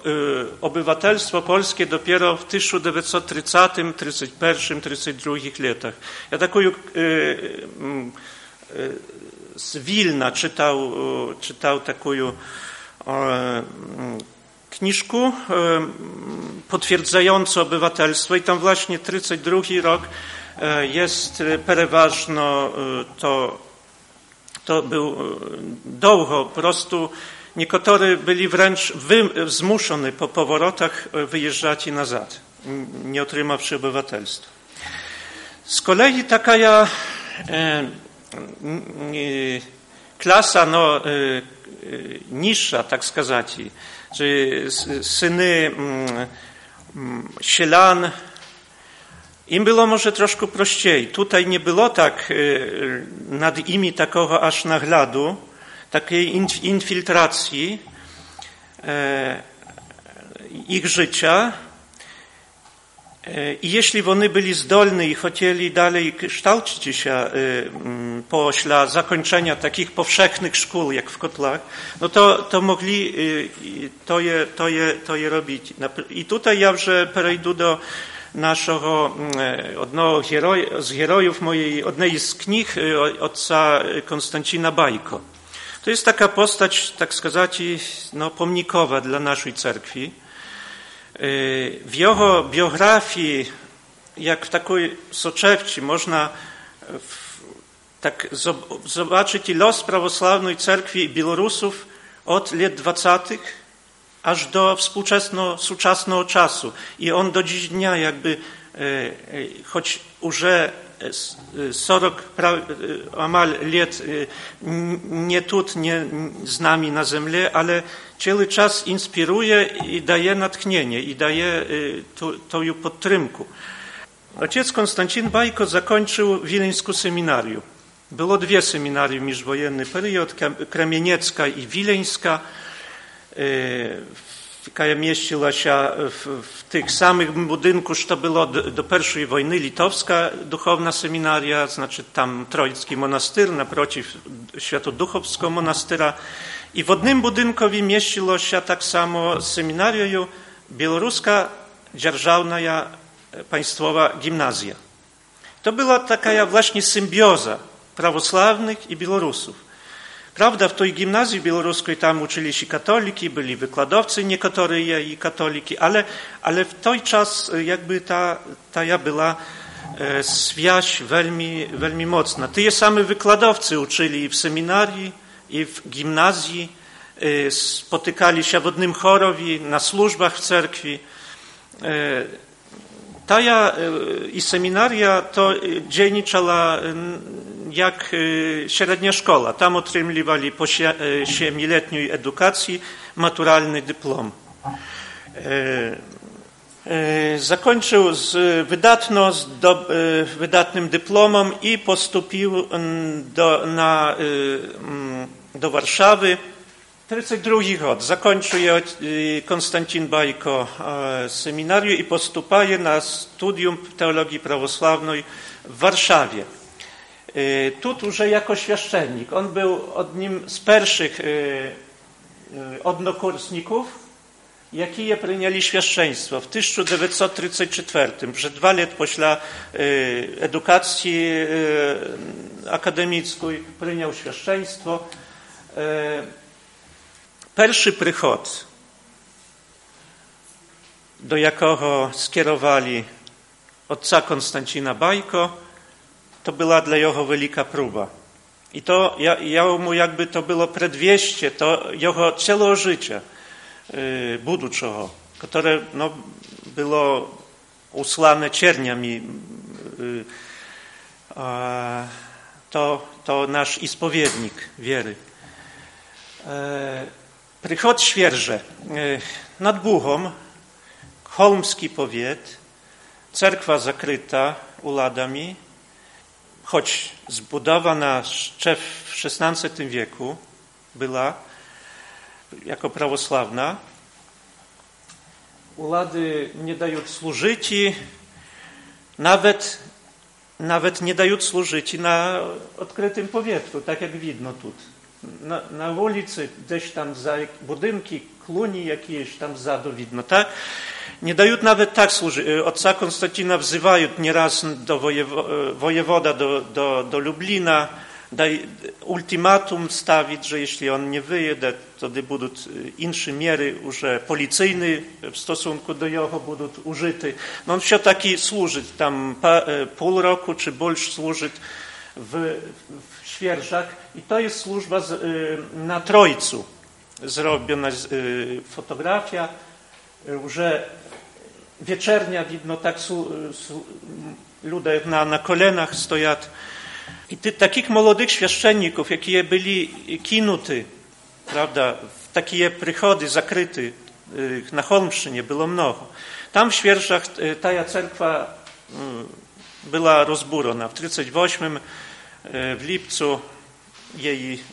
obywatelstwo polskie dopiero w 1930, 31, 32 latach. Ja taką z Wilna czytał, czytał taką kniżku potwierdzającą obywatelstwo i tam właśnie 32 rok jest przeważno to, to był długo, po prostu niektórzy byli wręcz wy, po powrotach wyjeżdżać i nazad, nie otrzymawszy obywatelstwa. Z kolei taka ja e, klasa no, niższa, tak skazać, czy syny sielan, im było może troszkę prościej. Tutaj nie było tak nad imi takiego aż nagladu, takiej infiltracji ich życia. I jeśli oni byli zdolni i chcieli dalej kształcić się pośle zakończenia takich powszechnych szkół jak w Kotlach, no to, to mogli to je, to, je, to je robić. I tutaj ja już przejdę do naszego heroj, z herojów mojej, jednej z knih ojca Konstancina Bajko. To jest taka postać, tak skazać, no, pomnikowa dla naszej cerkwi. W jego biografii, jak w takiej soczewci, można tak zobaczyć los prawosławnej cerkwi Białorusów od lat 20. aż do współczesnego czasu. I on do dziś dnia jakby, choć już 40 amal lat nie tu, nie z nami na ziemi, ale cały czas inspiruje i daje natchnienie, i daje tą podtrymku. Ojciec Konstancin Bajko zakończył Wileńską seminarium. Było dwie seminarium międzywojenny period, Kremieniecka i Wileńska. Jaka mieściła się w, tych samych budynku, co było do, do wojny, litowska duchowna seminaria, znaczy tam Trojski monastyr, naprotiv Światoduchowskiego monastyra. I w jednym budynkowi mieściło się tak samo seminarium białoruska dzierżawna państwowa gimnazja. To była taka właśnie symbioza prawosławnych i Białorusów. Prawda, w tej gimnazji białoruskiej tam uczyli się katoliki, byli wykładowcy niektórzy i katoliki, ale, ale w ten czas jakby ta, ta ja była e, zwiaź welmi, welmi mocna. Tyje same wykładowcy uczyli w seminarii i w gimnazji, e, spotykali się w jednym chorowi, na służbach w cerkwi. E, Taja i seminaria to dzienniczała jak średnia szkoła. Tam otrzymywali po siedmioletniej edukacji maturalny dyplom. Zakończył z wydatno, z do, wydatnym dyplomem i postąpił do, na do Warszawy. 32 rok zakończył y, Konstantin Bajko e, seminarium i postupaje na studium teologii prawosławnej w Warszawie. E, tu już jako świeszczennik. On był odnim z pierwszych e, odnokursników, jakie przyjęli świeszczeństwo w 1934, przez dwa lata pośla edukacji akademickiej przyjął świeszczeństwo. Pierwszy przychod, do jakiego skierowali ojca Konstancina Bajko, to była dla jego wielka próba. I to ja, mu jakby to było przedwieście to jego całego życia yy, buduczego, które no, było usłane cierniami. Yy, a, to, to nasz ispowiednik wiery. E, Przychod świerże nad Buchą, holmski powiat, cerkwa zakryta uladami, choć zbudowana jeszcze w XVI wieku była, jako prawosławna. Ulady nie dają służyć nawet, nawet nie dają służyć na odkrytym powietrzu, tak jak widno tu Na, na ulicy, gdzieś tam za budynki, kluni jakieś tam zadu widno, tak? Nie dają nawet tak służyć. Ojca Konstantina wzywają nieraz do wojewoda, do, do, do Lublina, daj ultimatum stawić, że jeśli on nie wyjedzie, wtedy będą inne miery już policyjne w stosunku do jego będą użyte. No on się taki służyć, tam pół roku czy больше służyć w, w Świerżach i to jest służba z, na Trojcu zrobiona fotografia, że wieczernia widno tak ludzie na, na kolenach stoją i ty, takich młodych świeszczenników, jakie byli kinuty, prawda, w takie przychody zakryte na Holmszczynie było mnogo. Tam w Świerszach ta cerkwa była rozburona. W 1938 w lipcu jej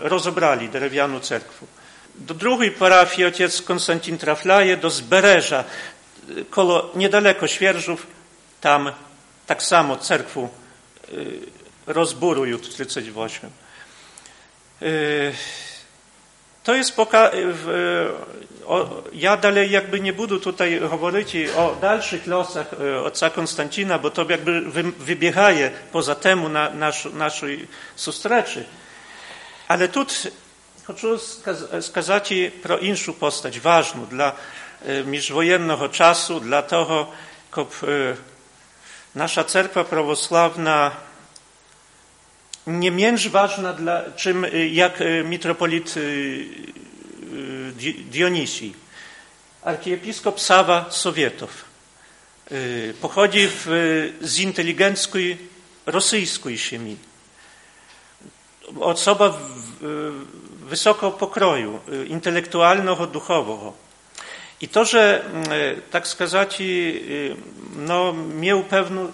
rozebrali, drewnianą cerkwę. Do drugiej parafii ojciec Konstantin traflaje, do Zbereża, koło niedaleko Świerżów, tam tak samo cerkwę rozburują w 1938. To jest poka ja dalej jakby nie budu tutaj mówić o dalszych losach ojca Konstancina, bo to jakby wybiegaje poza temu na nasz, naszej sustreczy. Ale tu chcę skazać pro inszą postać, ważną dla międzywojennego czasu, dla tego, żeby nasza cerkwa prawosławna nie mniej ważna dla, czym jak mitropolit Dionisji. Arkiepiskop Sawa Sowietów. Pochodzi w, z inteligenckiej rosyjskiej ziemi. Osoba w, wysoko pokroju, intelektualnego, duchowego. I to, że tak skazać, no, miał pewną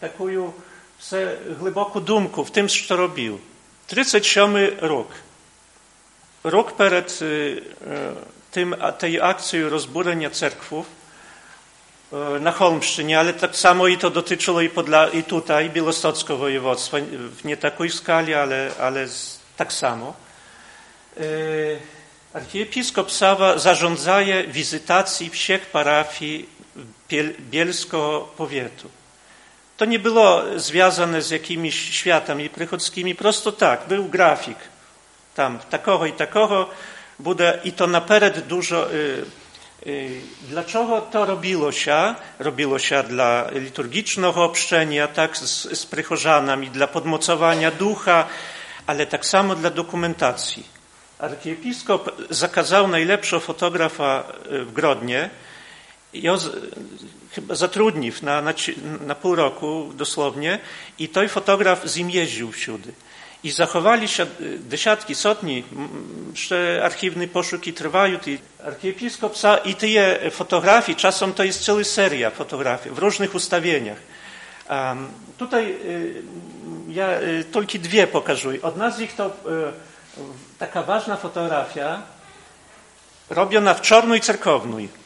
taką все глибоку думку в тим, що робив. 37 рок. Рок перед тим, тією акцією розбурення церкву na Holmszczynie, ale tak samo i to dotyczyło i, Podla, i tutaj Bielostockiego województwa, w nie takiej skali, ale, ale tak samo. Archiepiskop Sawa zarządzaje wizytacji wszystkich parafii bielskiego powiatu. To nie było związane z jakimiś światami przychodzkimi, prosto tak, był grafik. Tam takogo i takogo bude i to napełnić dużo. Y, y, dlaczego to robiło się? Robiło się dla liturgicznego obszczenia, tak, z, z przychodzanami, dla podmocowania ducha, ale tak samo dla dokumentacji. Arkiepiskop zakazał najlepszego fotografa w Grodnie, ją chyba zatrudnił na, na, na pół roku dosłownie i ten fotograf z nim jeździł wsiudy. I zachowali się y, dziesiątki, sotni, Jeszcze archiwne poszuki trwają. I archiepiskop i te fotografii, czasem to jest cała seria fotografii w różnych ustawieniach. Um, tutaj y, ja y, tylko dwie pokażę. Odna z nich to y, taka ważna fotografia robiona w czarnej cerkownej.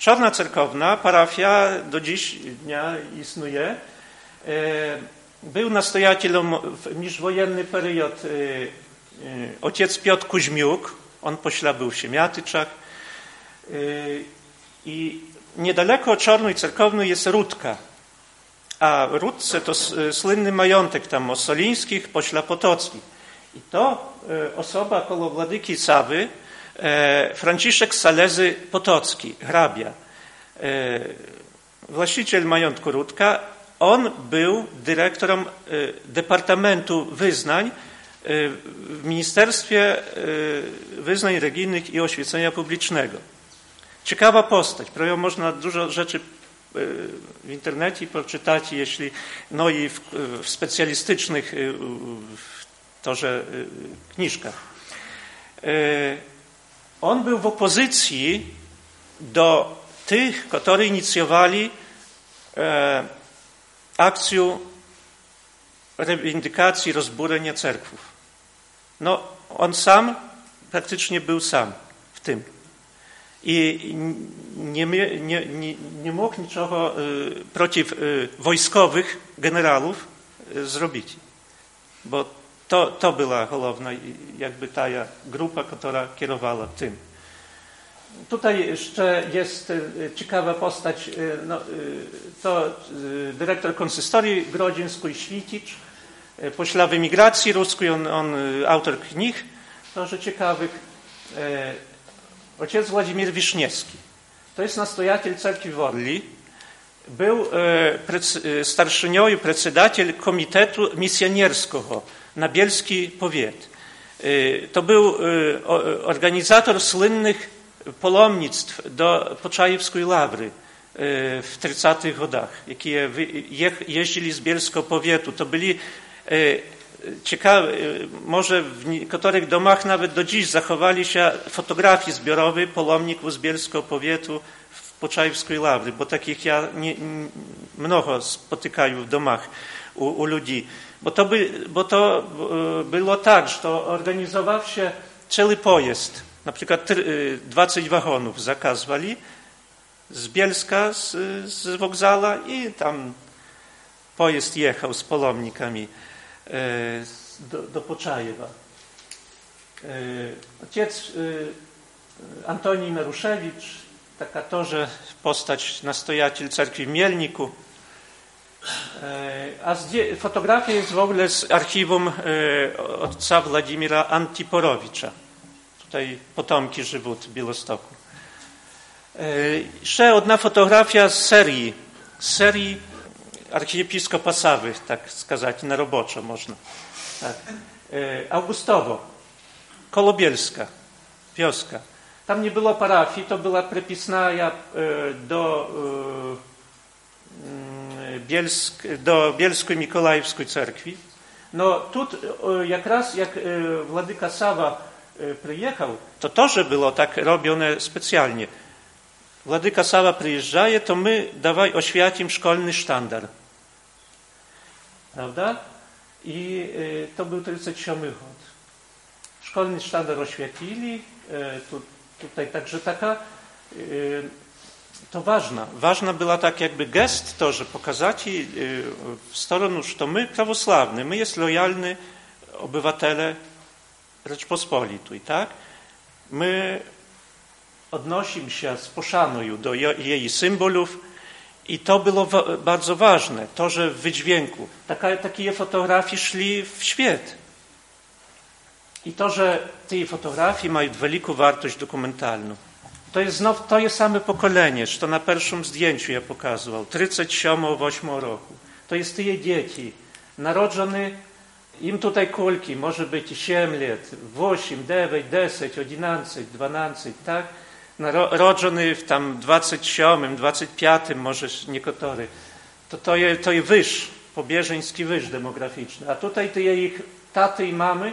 Czarna Cerkowna, parafia do dziś dnia istnieje. Był nastojacielem w międzywojenny period ojciec Piotr Kuźmiuk, on poślabył się Miatyczach i niedaleko Czornuj Cerkownuj jest Rudka, a Rudce to słynny majątek tam Ossolińskich, pośla Potockich. I to osoba koło Władyki Sawy, Franciszek Salezy Potocki, hrabia, właściciel majątku Rudka, on był dyrektorem Departamentu Wyznań w Ministerstwie Wyznań Religijnych i Oświecenia Publicznego. Ciekawa postać, pro można dużo rzeczy w internecie poczytać, jeśli, no i w, w specjalistycznych w torze kniżkach. On był w opozycji do tych, którzy inicjowali akcję reivindykacji rozburenia cerkwi. No, on sam praktycznie był sam w tym. I nie, nie, nie, nie mógł niczego przeciw wojskowych generałów zrobić. Bo to, to była główna jakby ta grupa, która kierowała tym. Tutaj jeszcze jest ciekawa postać, no, to dyrektor konsystorii grodzieńskiej Świcicz, pośla w emigracji ruskiej, on, on autor knih, тоже ciekawych. Ojciec Władimir Wiszniewski. To jest nastojatel cerkwi w Orli. Był starszynią i председатель Komitetu Misjonierskiego na Bielski Powiat. To był organizator słynnych polomnictw do Poczajewskiej Lawry w 30-tych godach, jakie jeździli z Bielskiego Powietu. To byli ciekawe, może w niektórych domach nawet do dziś zachowali się fotografii zbiorowej polomników z Bielskiego Powietu w Poczajewskiej Lawry, bo takich ja nie, mnogo spotykаю w domach u, u ludzi. Bo to, by, bo to było tak, że organizował się cały pojazd, na przykład 20 wagonów zakazwali z Bielska, z, z wokzala i tam pojazd jechał z polomnikami do, do Poczajewa. Ojciec Antoni Naruszewicz, taka to, że postać nastojaciel cerkwi w Mielniku, a fotografia jest w ogóle z archiwum ojca Władimira Antiporowicza. Tutaj potomki żywot w Bielostoku. Jeszcze jedna fotografia z serii, z serii archiepiskopa Sawy, tak skazać, na roboczo można. Tak. Augustowo, Kolobielska, wioska. Tam nie było parafii, to była prepisna do, Bielsk, do Bielskiej Mikołajewskiej cerkwi. No tu jak raz jak Władyka Sawa przyjechał, to to, że było tak robione specjalnie. Władyka Sawa przyjeżdżaje, to my dawaj oświacim szkolny sztandar. Prawda? I to był 37 rok. Szkolny sztandar oświetlili. Tu, tutaj także taka to ważna. Ważna była tak jakby gest to, że pokazać w stronę, że to my prawosławny, my jest lojalny obywatele Rzeczpospolitej, tak? My odnosimy się z poszaną do jej symbolów i to było bardzo ważne, to, że w wydźwięku taka, takie fotografie szli w świat. I to, że te fotografie mają wielką wartość dokumentalną. To jest znów to jest same pokolenie, to na pierwszym zdjęciu ja pokazywał, 37-8 roku. To jest te dzieci, narodzone, im tutaj kulki, może być 7 lat, 8, 9, 10, 11, 12, tak? Narodzony w tam 27, 25, może niektóry. To to jest to je wyż, pobieżeński wyż demograficzny. A tutaj te ich taty i mamy,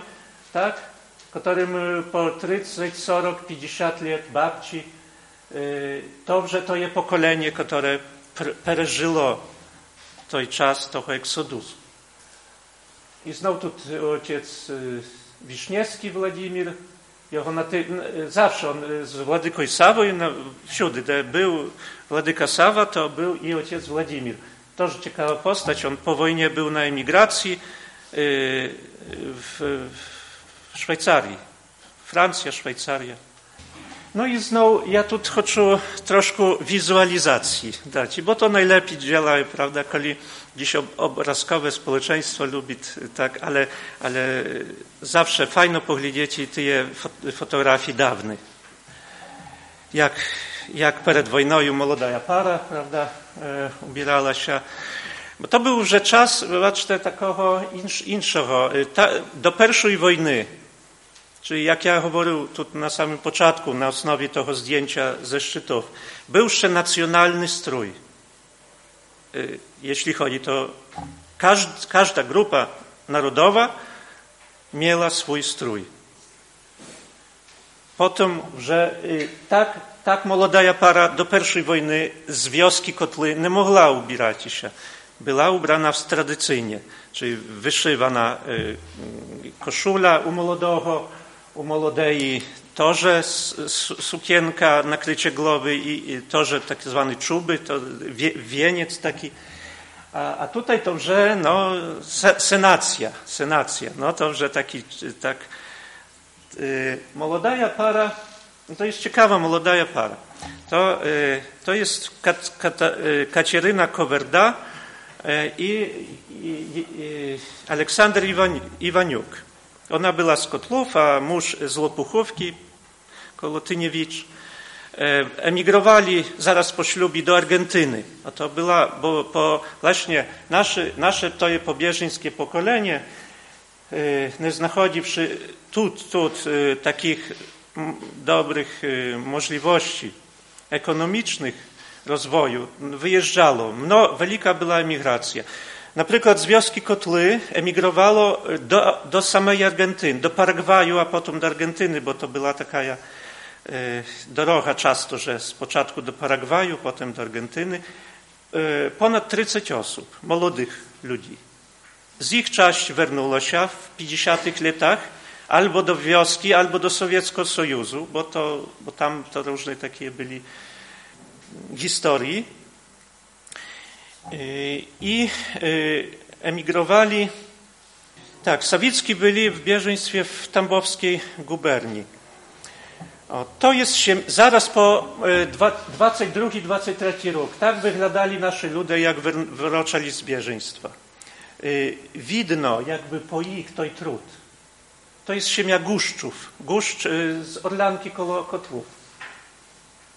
tak? którym po 30, 40, 50 lat babci, to, że to jest pokolenie, które przeżyło ten czas toho eksodusu. I znowu tu ojciec Wiśniewski Władimir, його на ти... завжди он з Владикою Савою на... всюди, де був Владика Сава, то був і отець Владимир. Теж цікава постать, он по війні був на еміграції е, в, в Швейцарії. Франція, Швейцарія. No i znowu ja tu хочу troszkę wizualizacji dać, bo to najlepiej działa, prawda, kiedy dziś obrazkowe społeczeństwo lubi, tak, ale, ale zawsze fajno poglądać te fotografii dawnych. Jak, jak przed wojną młoda para, prawda, e, ubierała się. Bo to był już czas, zobaczcie, takiego innego. Ta, do pierwszej wojny Czyli jak ja mówił tu na samym początku, na osnowie tego zdjęcia ze szczytów, był jeszcze nacjonalny strój. Jeśli chodzi, to każda, każda grupa narodowa miała swój strój. Potem, że tak, tak młoda para do pierwszej wojny z wioski Kotly nie mogła ubierać się. Była ubrana tradycyjnie, czyli wyszywana koszula u młodego, u młodej torze sukienka, nakrycie głowy i, torze tak zwane czuby, to wie, wieniec taki. A, tutaj to no, senacja, senacja. No to że taki, tak, y, młodaja para, no to jest ciekawa młodaja para. To, y, to jest Kat, Kat, y, Kacieryna Kowerda y, i Aleksander Iwan, Iwaniuk. Ona była z Kotlów, a mąż z Lopuchówki, Kolotyniewicz. Emigrowali zaraz po ślubie do Argentyny. A to była, bo, bo właśnie nasze, nasze to je pobieżyńskie pokolenie, nie znachodziwszy tu, tu takich dobrych możliwości ekonomicznych rozwoju, wyjeżdżało. No, wielka była emigracja. Na przykład z wioski Kotly emigrowało do, do samej Argentyny, do Paragwaju, a potem do Argentyny, bo to była taka e, droga często, że z początku do Paragwaju, potem do Argentyny. E, ponad 30 osób, młodych ludzi. Z ich część wernęło się w 50 latach albo do wioski, albo do Sowieckiego Sojuszu, bo, to, bo tam to różne takie byli historii i emigrowali. Tak, Sawicki byli w bieżeństwie w Tambowskiej guberni. O, to jest się, zaraz po 22-23 rok. Tak wyglądali nasze ludy, jak wyroczali z bieżeństwa. Widno jakby po ich to i trud. To jest ziemia Guszczów. Guszcz z Orlanki koło Kotłów.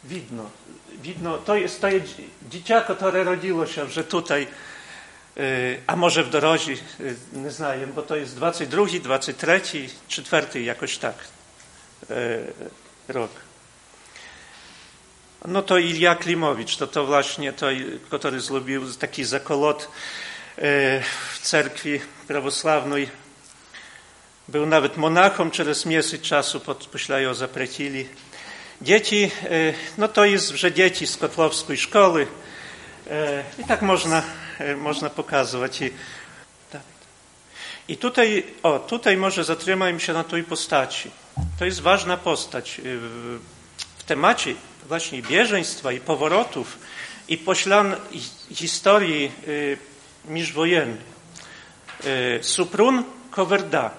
Widno widno, to jest, to jest dzieciako, które rodziło się, że tutaj, a może w dorożi, nie znaję, bo to jest 22, 23, 4 jakoś tak rok. No to Ilja Klimowicz, to to właśnie, to, który zrobił taki zakolot w cerkwi prawosławnej. Był nawet monachą, przez miesiąc czasu, pośle ją zaprecili. Dzieci, no to jest, że dzieci z Kotłowskiej szkoły i tak można, można pokazywać. I, I tutaj, o, tutaj może zatrzymajmy się na tej postaci. To jest ważna postać w, w temacie właśnie bieżeństwa i powrotów i poślan historii międzywojennej. Suprun Kowerda,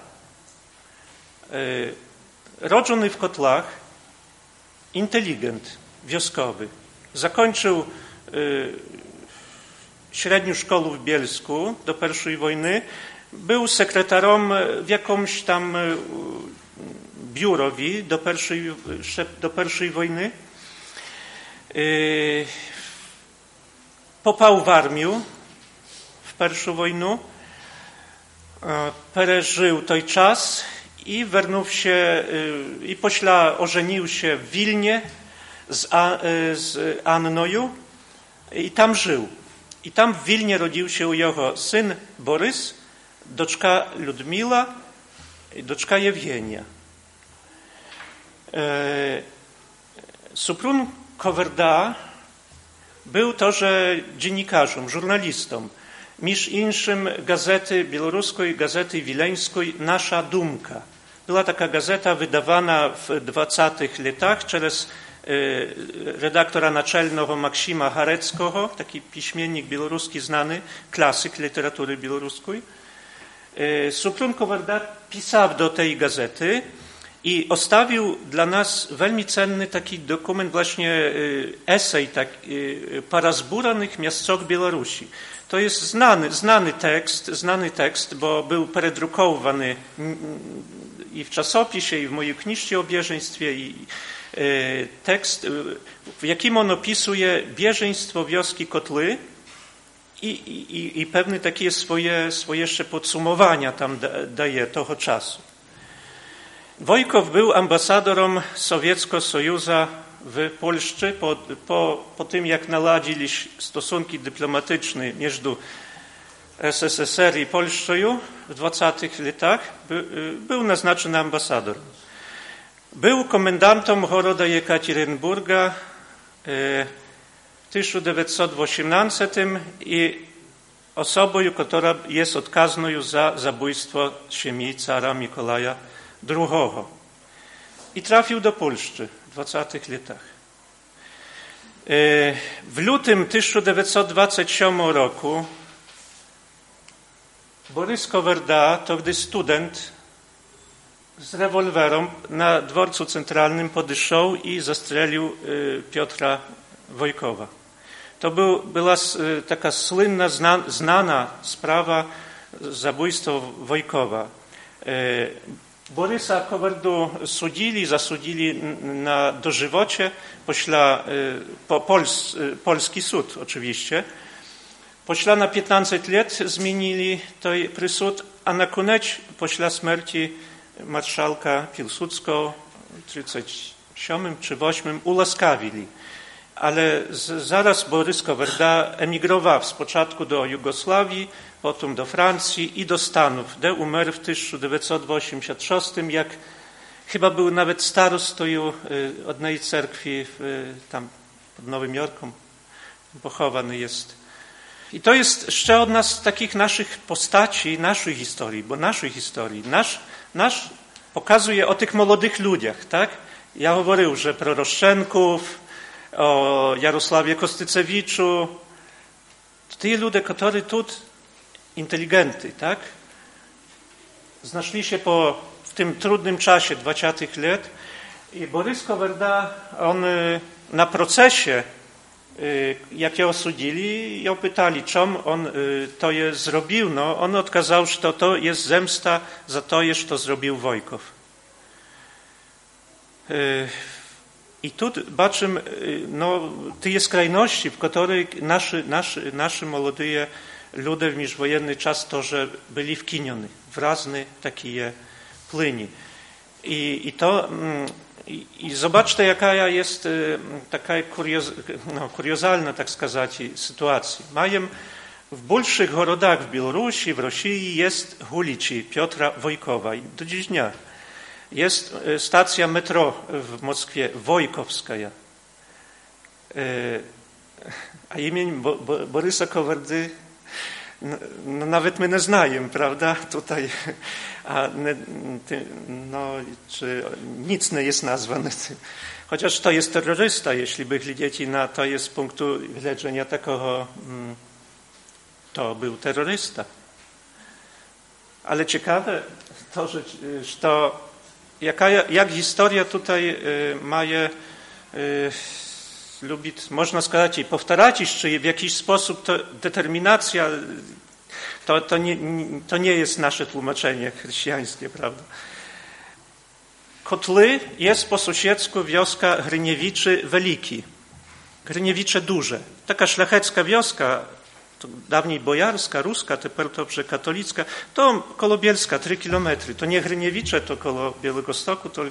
rodzony w Kotlach, inteligent, wioskowy. Zakończył y, średnią szkołę w Bielsku do pierwszej wojny. Był sekretarom w jakąś tam y, biurowi do pierwszej, do pierwszej wojny. Y, popał w armię w pierwszą wojnę. Przeżył ten czas i wernął się, i pośla ożenił się w Wilnie z, z Annoju i tam żył. I tam w Wilnie rodził się jego syn Borys, doczka Ludmila i doczka Jewgenia. Suprun Kowerda był to, że dziennikarzem, żurnalistą, między inszym gazety białoruskiej, gazety wileńskiej Nasza Dumka. Była taka gazeta wydawana w 20 latach przez redaktora naczelnego Maksima Hareckiego, taki piśmiennik białoruski znany, klasyk literatury białoruskiej. Suprun Kowarda pisał do tej gazety i ostawił dla nas veľmi cenny taki dokument, właśnie esej tak, parazburanych miastczok Białorusi. To jest znany, znany tekst, znany tekst, bo był predrukowany i w czasopisie, i w mojej kniżce o bieżeństwie, i tekst, w jakim on opisuje bieżeństwo wioski Kotły i, i, i pewne takie swoje, swoje jeszcze podsumowania tam daje tego czasu. Wojkow był ambasadorem Sowiecko Sojuza w Polsce po, po, po tym, jak naladzili stosunki dyplomatyczne między SSSR i Polską w 20 latach, by, był naznaczony ambasador. Był komendantem Horoda Jekaterynburga w 1918 i osobą, która jest odkazną za zabójstwo siemi cara Mikołaja II. I trafił do Polski w 20 latach. W lutym 1927 roku Borys Kowerda, to gdy student z rewolwerem na dworcu centralnym podeszł i zastrzelił Piotra Wojkowa. To był, była taka słynna, zna, znana sprawa zabójstwa Wojkowa. Borysa Kowerdu sudzili, zasudili na dożywocie, pośla, po, Pols, polski sąd oczywiście. Pośla na 15 lat zmienili tej prysud, a na koniec pośla śmierci marszałka Pilsudskiego w 37 czy 8 ułaskawili. Ale zaraz Borys Kowerda emigrował z początku do Jugosławii, potem do Francji i do Stanów, gdzie umarł w 1986, jak chyba był nawet starostą jednej cerkwi w, tam pod Nowym Jorkiem, pochowany jest. I to jest jeszcze od nas takich naszych postaci, naszej historii, bo naszej historii, nasz, nasz pokazuje o tych młodych ludziach, tak? Ja mówił, że Proroszczenków, o Jarosławie Kostycewiczu, te ludzie, którzy tu inteligenty, tak? Znaszli się po, w tym trudnym czasie 20 lat i Borys Kowerda, on na procesie, jak je osudzili, ją pytali, czym on to je zrobił. No, on odkazał, że to, to jest zemsta za to, że to zrobił Wojkow. I tu baczymy no, te skrajności, w których nasi, nasi, nasi młodые ludzie w międzywojenny czas to, że byli wkinieni w razne takie płyni. I, i to i, i zobaczcie, jaka jest taka kurioz, no, kuriozalna, tak skazać, sytuacja. Mają w большych городach w Białorusi, w Rosji jest ulici Piotra Wojkowa. I do dziś dnia jest stacja metro w Moskwie, Wojkowska. A imię Borysa Kowardy no, no, nawet my nie znajemy, prawda? Tutaj, a no, czy nic nie jest nazwane. Chociaż to jest terrorysta, jeśli by dzieci na to jest z punktu widzenia takiego, to był terrorysta. Ale ciekawe to, że, że to jaka, jak historia tutaj ma je lubi, można сказать, i powtarzać, czy w jakiś sposób to determinacja, to, to, nie, to nie jest nasze tłumaczenie chrześcijańskie, prawda? Kotly jest po sąsiedzku wioska Gryniewiczy Weliki. Gryniewicze Duże. Taka szlachecka wioska, to dawniej bojarska, ruska, teraz to że katolicka, to koło Bielska, 3 kilometry. To nie Gryniewicze, to koło Białegostoku, to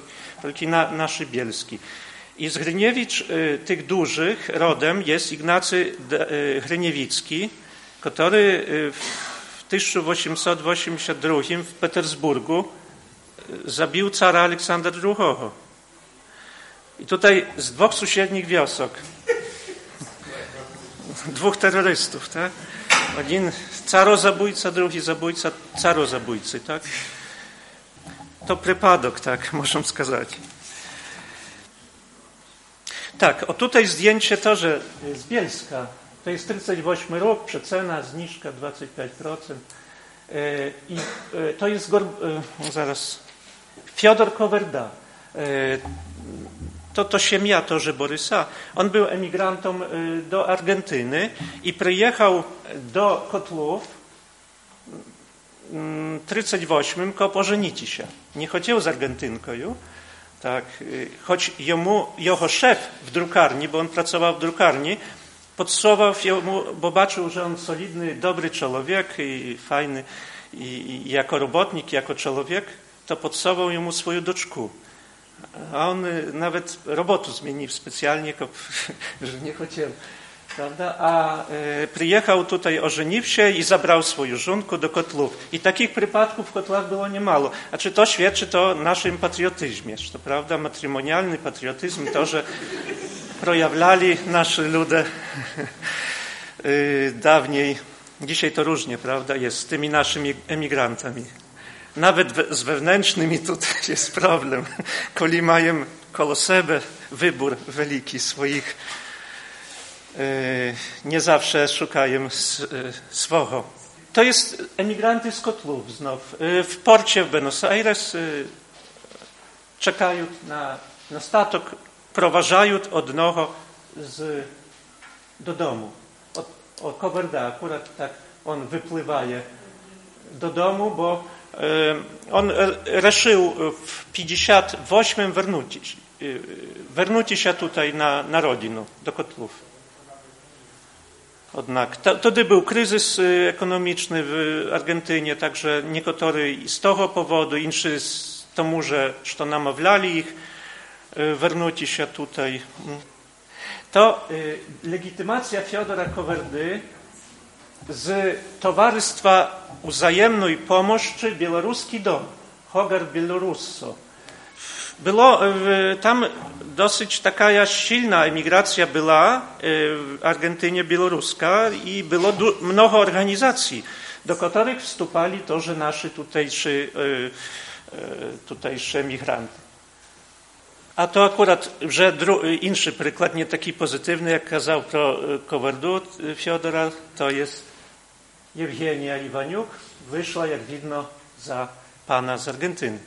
tylko na, naszy Bielski. I z Hryniewicz tych dużych rodem jest Ignacy Hryniewicki, który w 1882 w Petersburgu zabił cara Aleksandra II. I tutaj z dwóch sąsiednich wiosek, dwóch terrorystów, tak? Jeden carozabójca, drugi zabójca carozabójcy, tak? to przypadek, tak można сказать. Tak, o tutaj zdjęcie to, że z Bielska, to jest 38 rok, przecena, zniżka 25%. I to jest, zaraz, Fiodor Kowerda. To, to że Borysa. On był emigrantą do Argentyny i przyjechał do Kotlów w 38 ko pożenić się. Nie chodził z Argentynką, tak, choć jemu, jego szef w drukarni, bo on pracował w drukarni, podsuwał mu, bo baczył, że on solidny, dobry człowiek i fajny, i, i jako robotnik, jako człowiek, to podsuwał jemu swoją doczku. A on nawet robotu zmienił specjalnie, że nie chciał. Prawda? A e, przyjechał tutaj, ożenił się i zabrał swoją żonkę do Kotlów. I takich przypadków w Kotlach było niemało. A czy to świadczy to naszym patriotyzmie? To prawda, matrymonialny patriotyzm, to, że projawiali nasi ludzie dawniej. Dzisiaj to różnie, prawda, jest z tymi naszymi emigrantami. Nawet z wewnętrznymi tutaj jest problem. Koli mają koło siebie wybór wielki swoich nie zawsze szukają swego. To jest emigranty z Kotlów znów. W porcie w Buenos Aires czekają na, na statek, prowadzają od nogo z, do domu. Od, od akurat tak on wypływaje do domu, bo on reszył w 58 wrócić, wrócić się tutaj na, na rodzinę, do Kotlów. Jednak wtedy był kryzys ekonomiczny w Argentynie, także niektórzy z tego powodu, inni z tomu, że, że namawiali ich wrócić się tutaj. To legitymacja Fiodora Kowerdy z Towarzystwa Wzajemnej Pomocy Białoruski Dom, Hogar Bielorusso. Było tam dosyć taka silna emigracja była w Argentynie białoruska i było mnogo organizacji, do których wstupali to, że nasi tutejszy, tutejszy emigranty. A to akurat, że inny przykład, nie taki pozytywny, jak kazał pro Kowardu Fiodora, to jest Jewgenia Iwaniuk, wyszła, jak widno, za pana z Argentyny.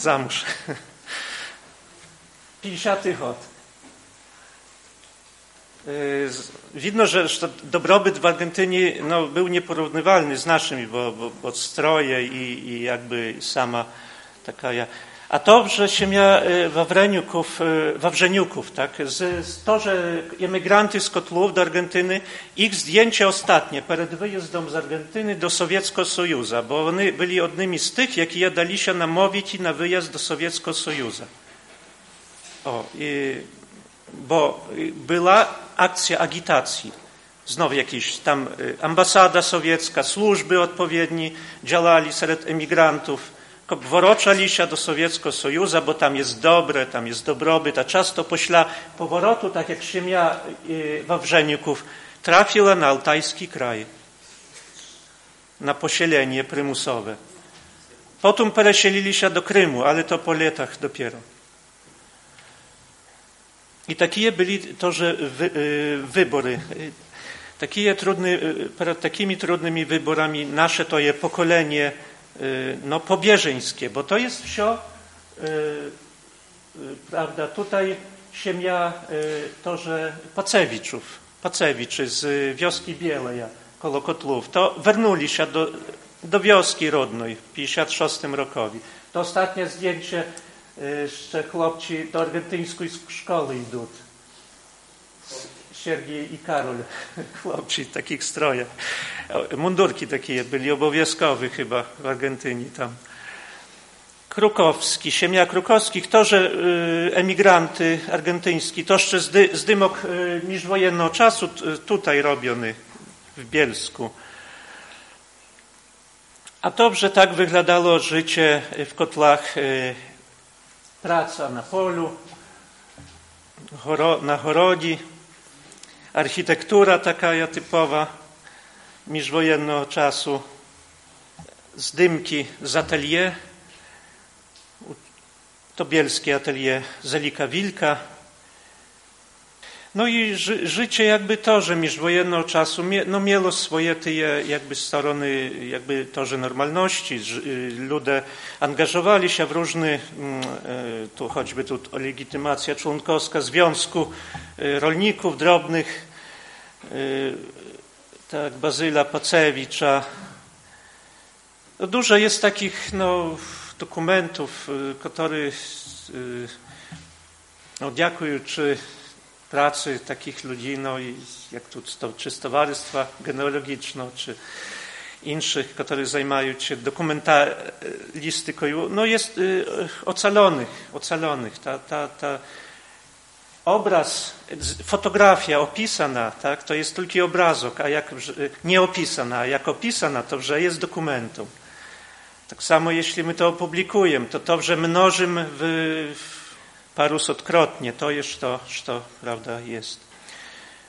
Zamąż. 50 hot. Widno, że, dobrobyt w Argentynie no, był nieporównywalny z naszymi, bo, bo, bo stroje i, i jakby sama taka. A to, że się miała Wawreniuków, Wawrzeniuków, tak, z, z to, że emigranty z Kotlów do Argentyny, ich zdjęcie ostatnie, przed wyjazdem z Argentyny do Sowieckiego Sojuza, bo oni byli odnymi z tych, jakie dali się namówić na wyjazd do Sowieckiego Sojuza. O, i, bo była akcja agitacji. Znowu jakieś tam ambasada sowiecka, służby odpowiednie działali wśród emigrantów woroczali się do Sowieckiego Sojuza, bo tam jest dobre, tam jest dobrobyt, a często pośla powrotu, tak jak ziemia Wawrzeniuków, trafiła na altajski kraj, na posielenie prymusowe. Potem przeselili się do Krymu, ale to po latach dopiero. I takie byli to, że wy, wybory. Takie trudne, przed takimi trudnymi wyborami nasze to je pokolenie no, pobieżeńskie, bo to jest wsio, prawda, tutaj ziemia to, że Pacewiczów, Pacewiczy z wioski Bieleja koło Kotlów, to wernuli się do, do wioski rodnej w 56 rokowi. To ostatnie zdjęcie, jeszcze chłopci do argentyńskiej szkoły idą. Siergiej i Karol, chłopci w takich strojach. Mundurki takie byli obowiązkowe chyba w Argentynie tam. Krukowski, Siemia Krukowski, to, że emigranty argentyński, to jeszcze z dymok międzywojennego czasu tutaj robiony w Bielsku. A dobrze tak wyglądało życie w kotlach, praca na polu, na chorodzi, architektura taka typowa międzywojennego czasu, zdymki z atelier, to bielskie atelier Zelika Wilka. No i ży, życie jakby to, że międzywojennego czasu no miało swoje te jakby strony, jakby to, że normalności. Ludzie angażowali się w różne, mm, tu choćby tu legitymacja członkowska Związku e, Rolników Drobnych, e, tak, Bazyla Pacewicza. No dużo jest takich no, dokumentów, które no, dziękujący pracy takich ludzi, no i jak tu, czy z towarzystwa genealogiczne, czy innych, które zajmują się dokumentalistyką, no jest y, ocalonych, ocalonych. Ta, ta, ta obraz, fotografia opisana, tak, to jest tylko obrazok, a jak nie opisana, a jak opisana, to że jest dokumentem. Tak samo jeśli my to opublikujemy, to to, że mnożymy w, parusetkrotnie, to jest to, co prawda jest.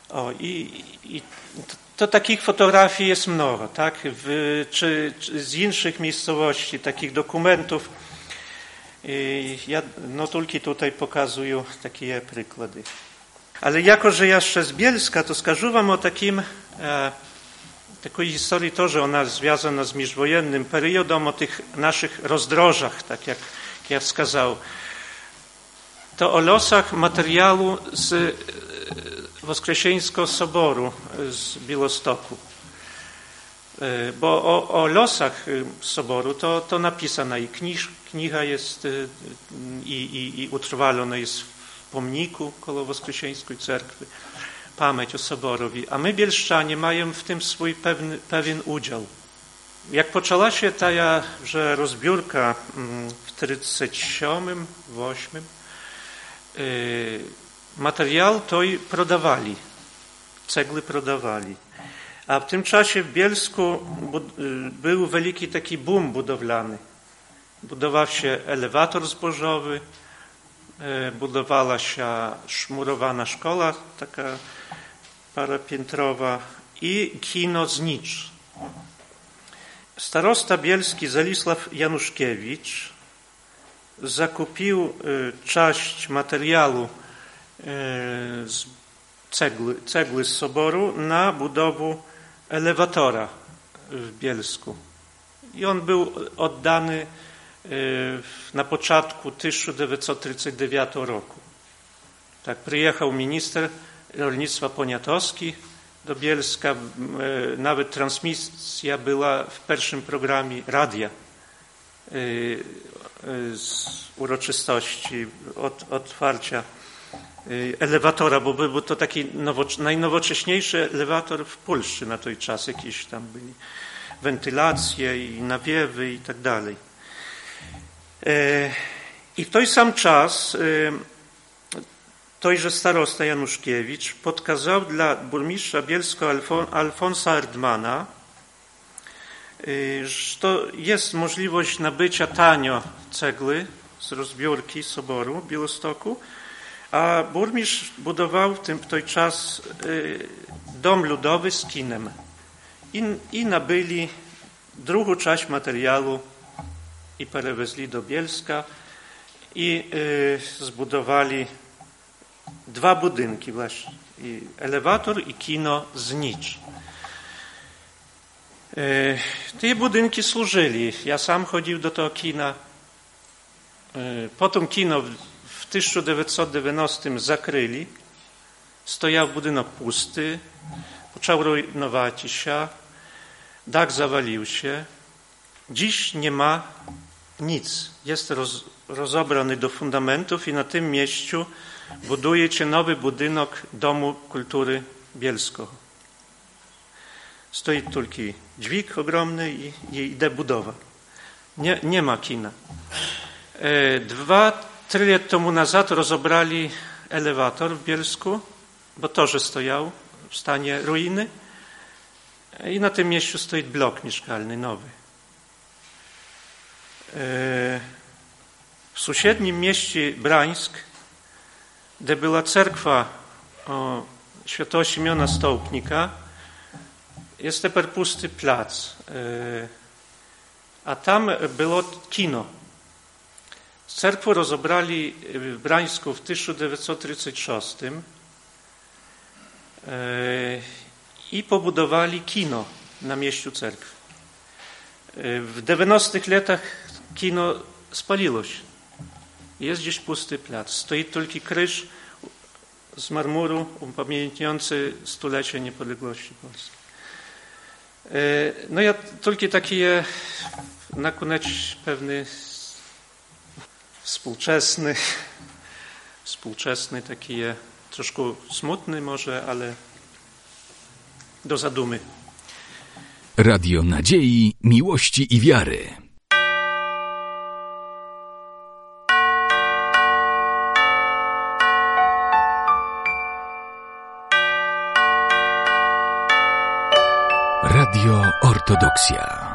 O, i, i to, to, takich fotografii jest mnogo, tak? W, czy, czy, z innych miejscowości, takich dokumentów. Ja no tylko tutaj pokazuję takie przykłady. Ale jako, że ja jeszcze z Bielska, to skażę wam o takim, e, takiej historii to, że ona związana z międzywojennym periodem, o tych naszych rozdrożach, tak jak, ja wskazał to o losach materiału z e, Woskresieńskiego Soboru z Białostoku. E, bo o, o losach e, Soboru to, to napisana i kniż, kniga jest i, i, i utrwalona jest w pomniku koło Woskresieńskiej Cerkwy. Pamięć o Soborowi. A my, Bielszczanie, mają w tym swój pewny, pewien udział. Jak poczęła się ta że rozbiórka mm, w 1937, 1938, Y, materiał to i prodawali, cegły prodawali. A w tym czasie w Bielsku y, był wielki taki boom budowlany. Budował się elewator zbożowy, y, budowała się szmurowana szkoła, taka parapiętrowa i kino Znicz. Starosta bielski Zalisław Januszkiewicz zakupił y, część materiału z cegły, cegły z soboru na budowę elewatora w Bielsku. I on był oddany y, na początku 1939 roku. Tak, przyjechał minister rolnictwa Poniatowski do Bielska. Nawet transmisja była w pierwszym programie radia z uroczystości od, otwarcia y, elewatora, bo był to taki najnowocześniejszy elewator w Polsce na tej czas. Jakieś tam byli wentylacje i nawiewy i tak dalej. E, I w ten sam czas y, tojże starosta Januszkiewicz podkazał dla burmistrza Bielsko Alfonsa Erdmana, Y, że to jest możliwość nabycia tanio cegły z rozbiórki Soboru Białostoku, a burmistrz budował w tym w ten czas y, dom ludowy z kinem i, i nabyli drugą część materiału i przewezli do Bielska i y, zbudowali dwa budynki właśnie, i elewator i kino Znicz. E, te budynki służyli. Ja sam chodził do tego kina. E, potem kino w 1990 zakryli. Stojał budynek pusty. Począł rujnować się. Dach zawalił się. Dziś nie ma nic. Jest roz, rozobrany do fundamentów i na tym miejscu buduje się nowy budynek Domu Kultury Bielsko. Stoi tylko dźwig ogromny i, i idę budowa. Nie, nie ma kina. E, dwa, trzy lata temu nazad rozobrali elewator w Bielsku, bo to, że stoяł w stanie ruiny i na tym miejscu stoi blok mieszkalny nowy. E, w sąsiednim mieście Brańsk, gdzie była cerkwa świętego Simeona Stołpnika, jest teper pusty plac, e, a tam było kino. Cerkwu rozobrali w Brańsku w 1936 i pobudowali kino na mieściu cerkwi. W 90 latach kino spaliło się. Jest gdzieś pusty plac. Stoi tylko krzyż z marmuru upamiętniający stulecie niepodległości Polski. No ja tylko takie nakonec pewny współczesny, współczesny, taki troszkę smutny może, ale do zadumy. Radio Nadziei, Miłości i Wiary. Radio Ortodoksja.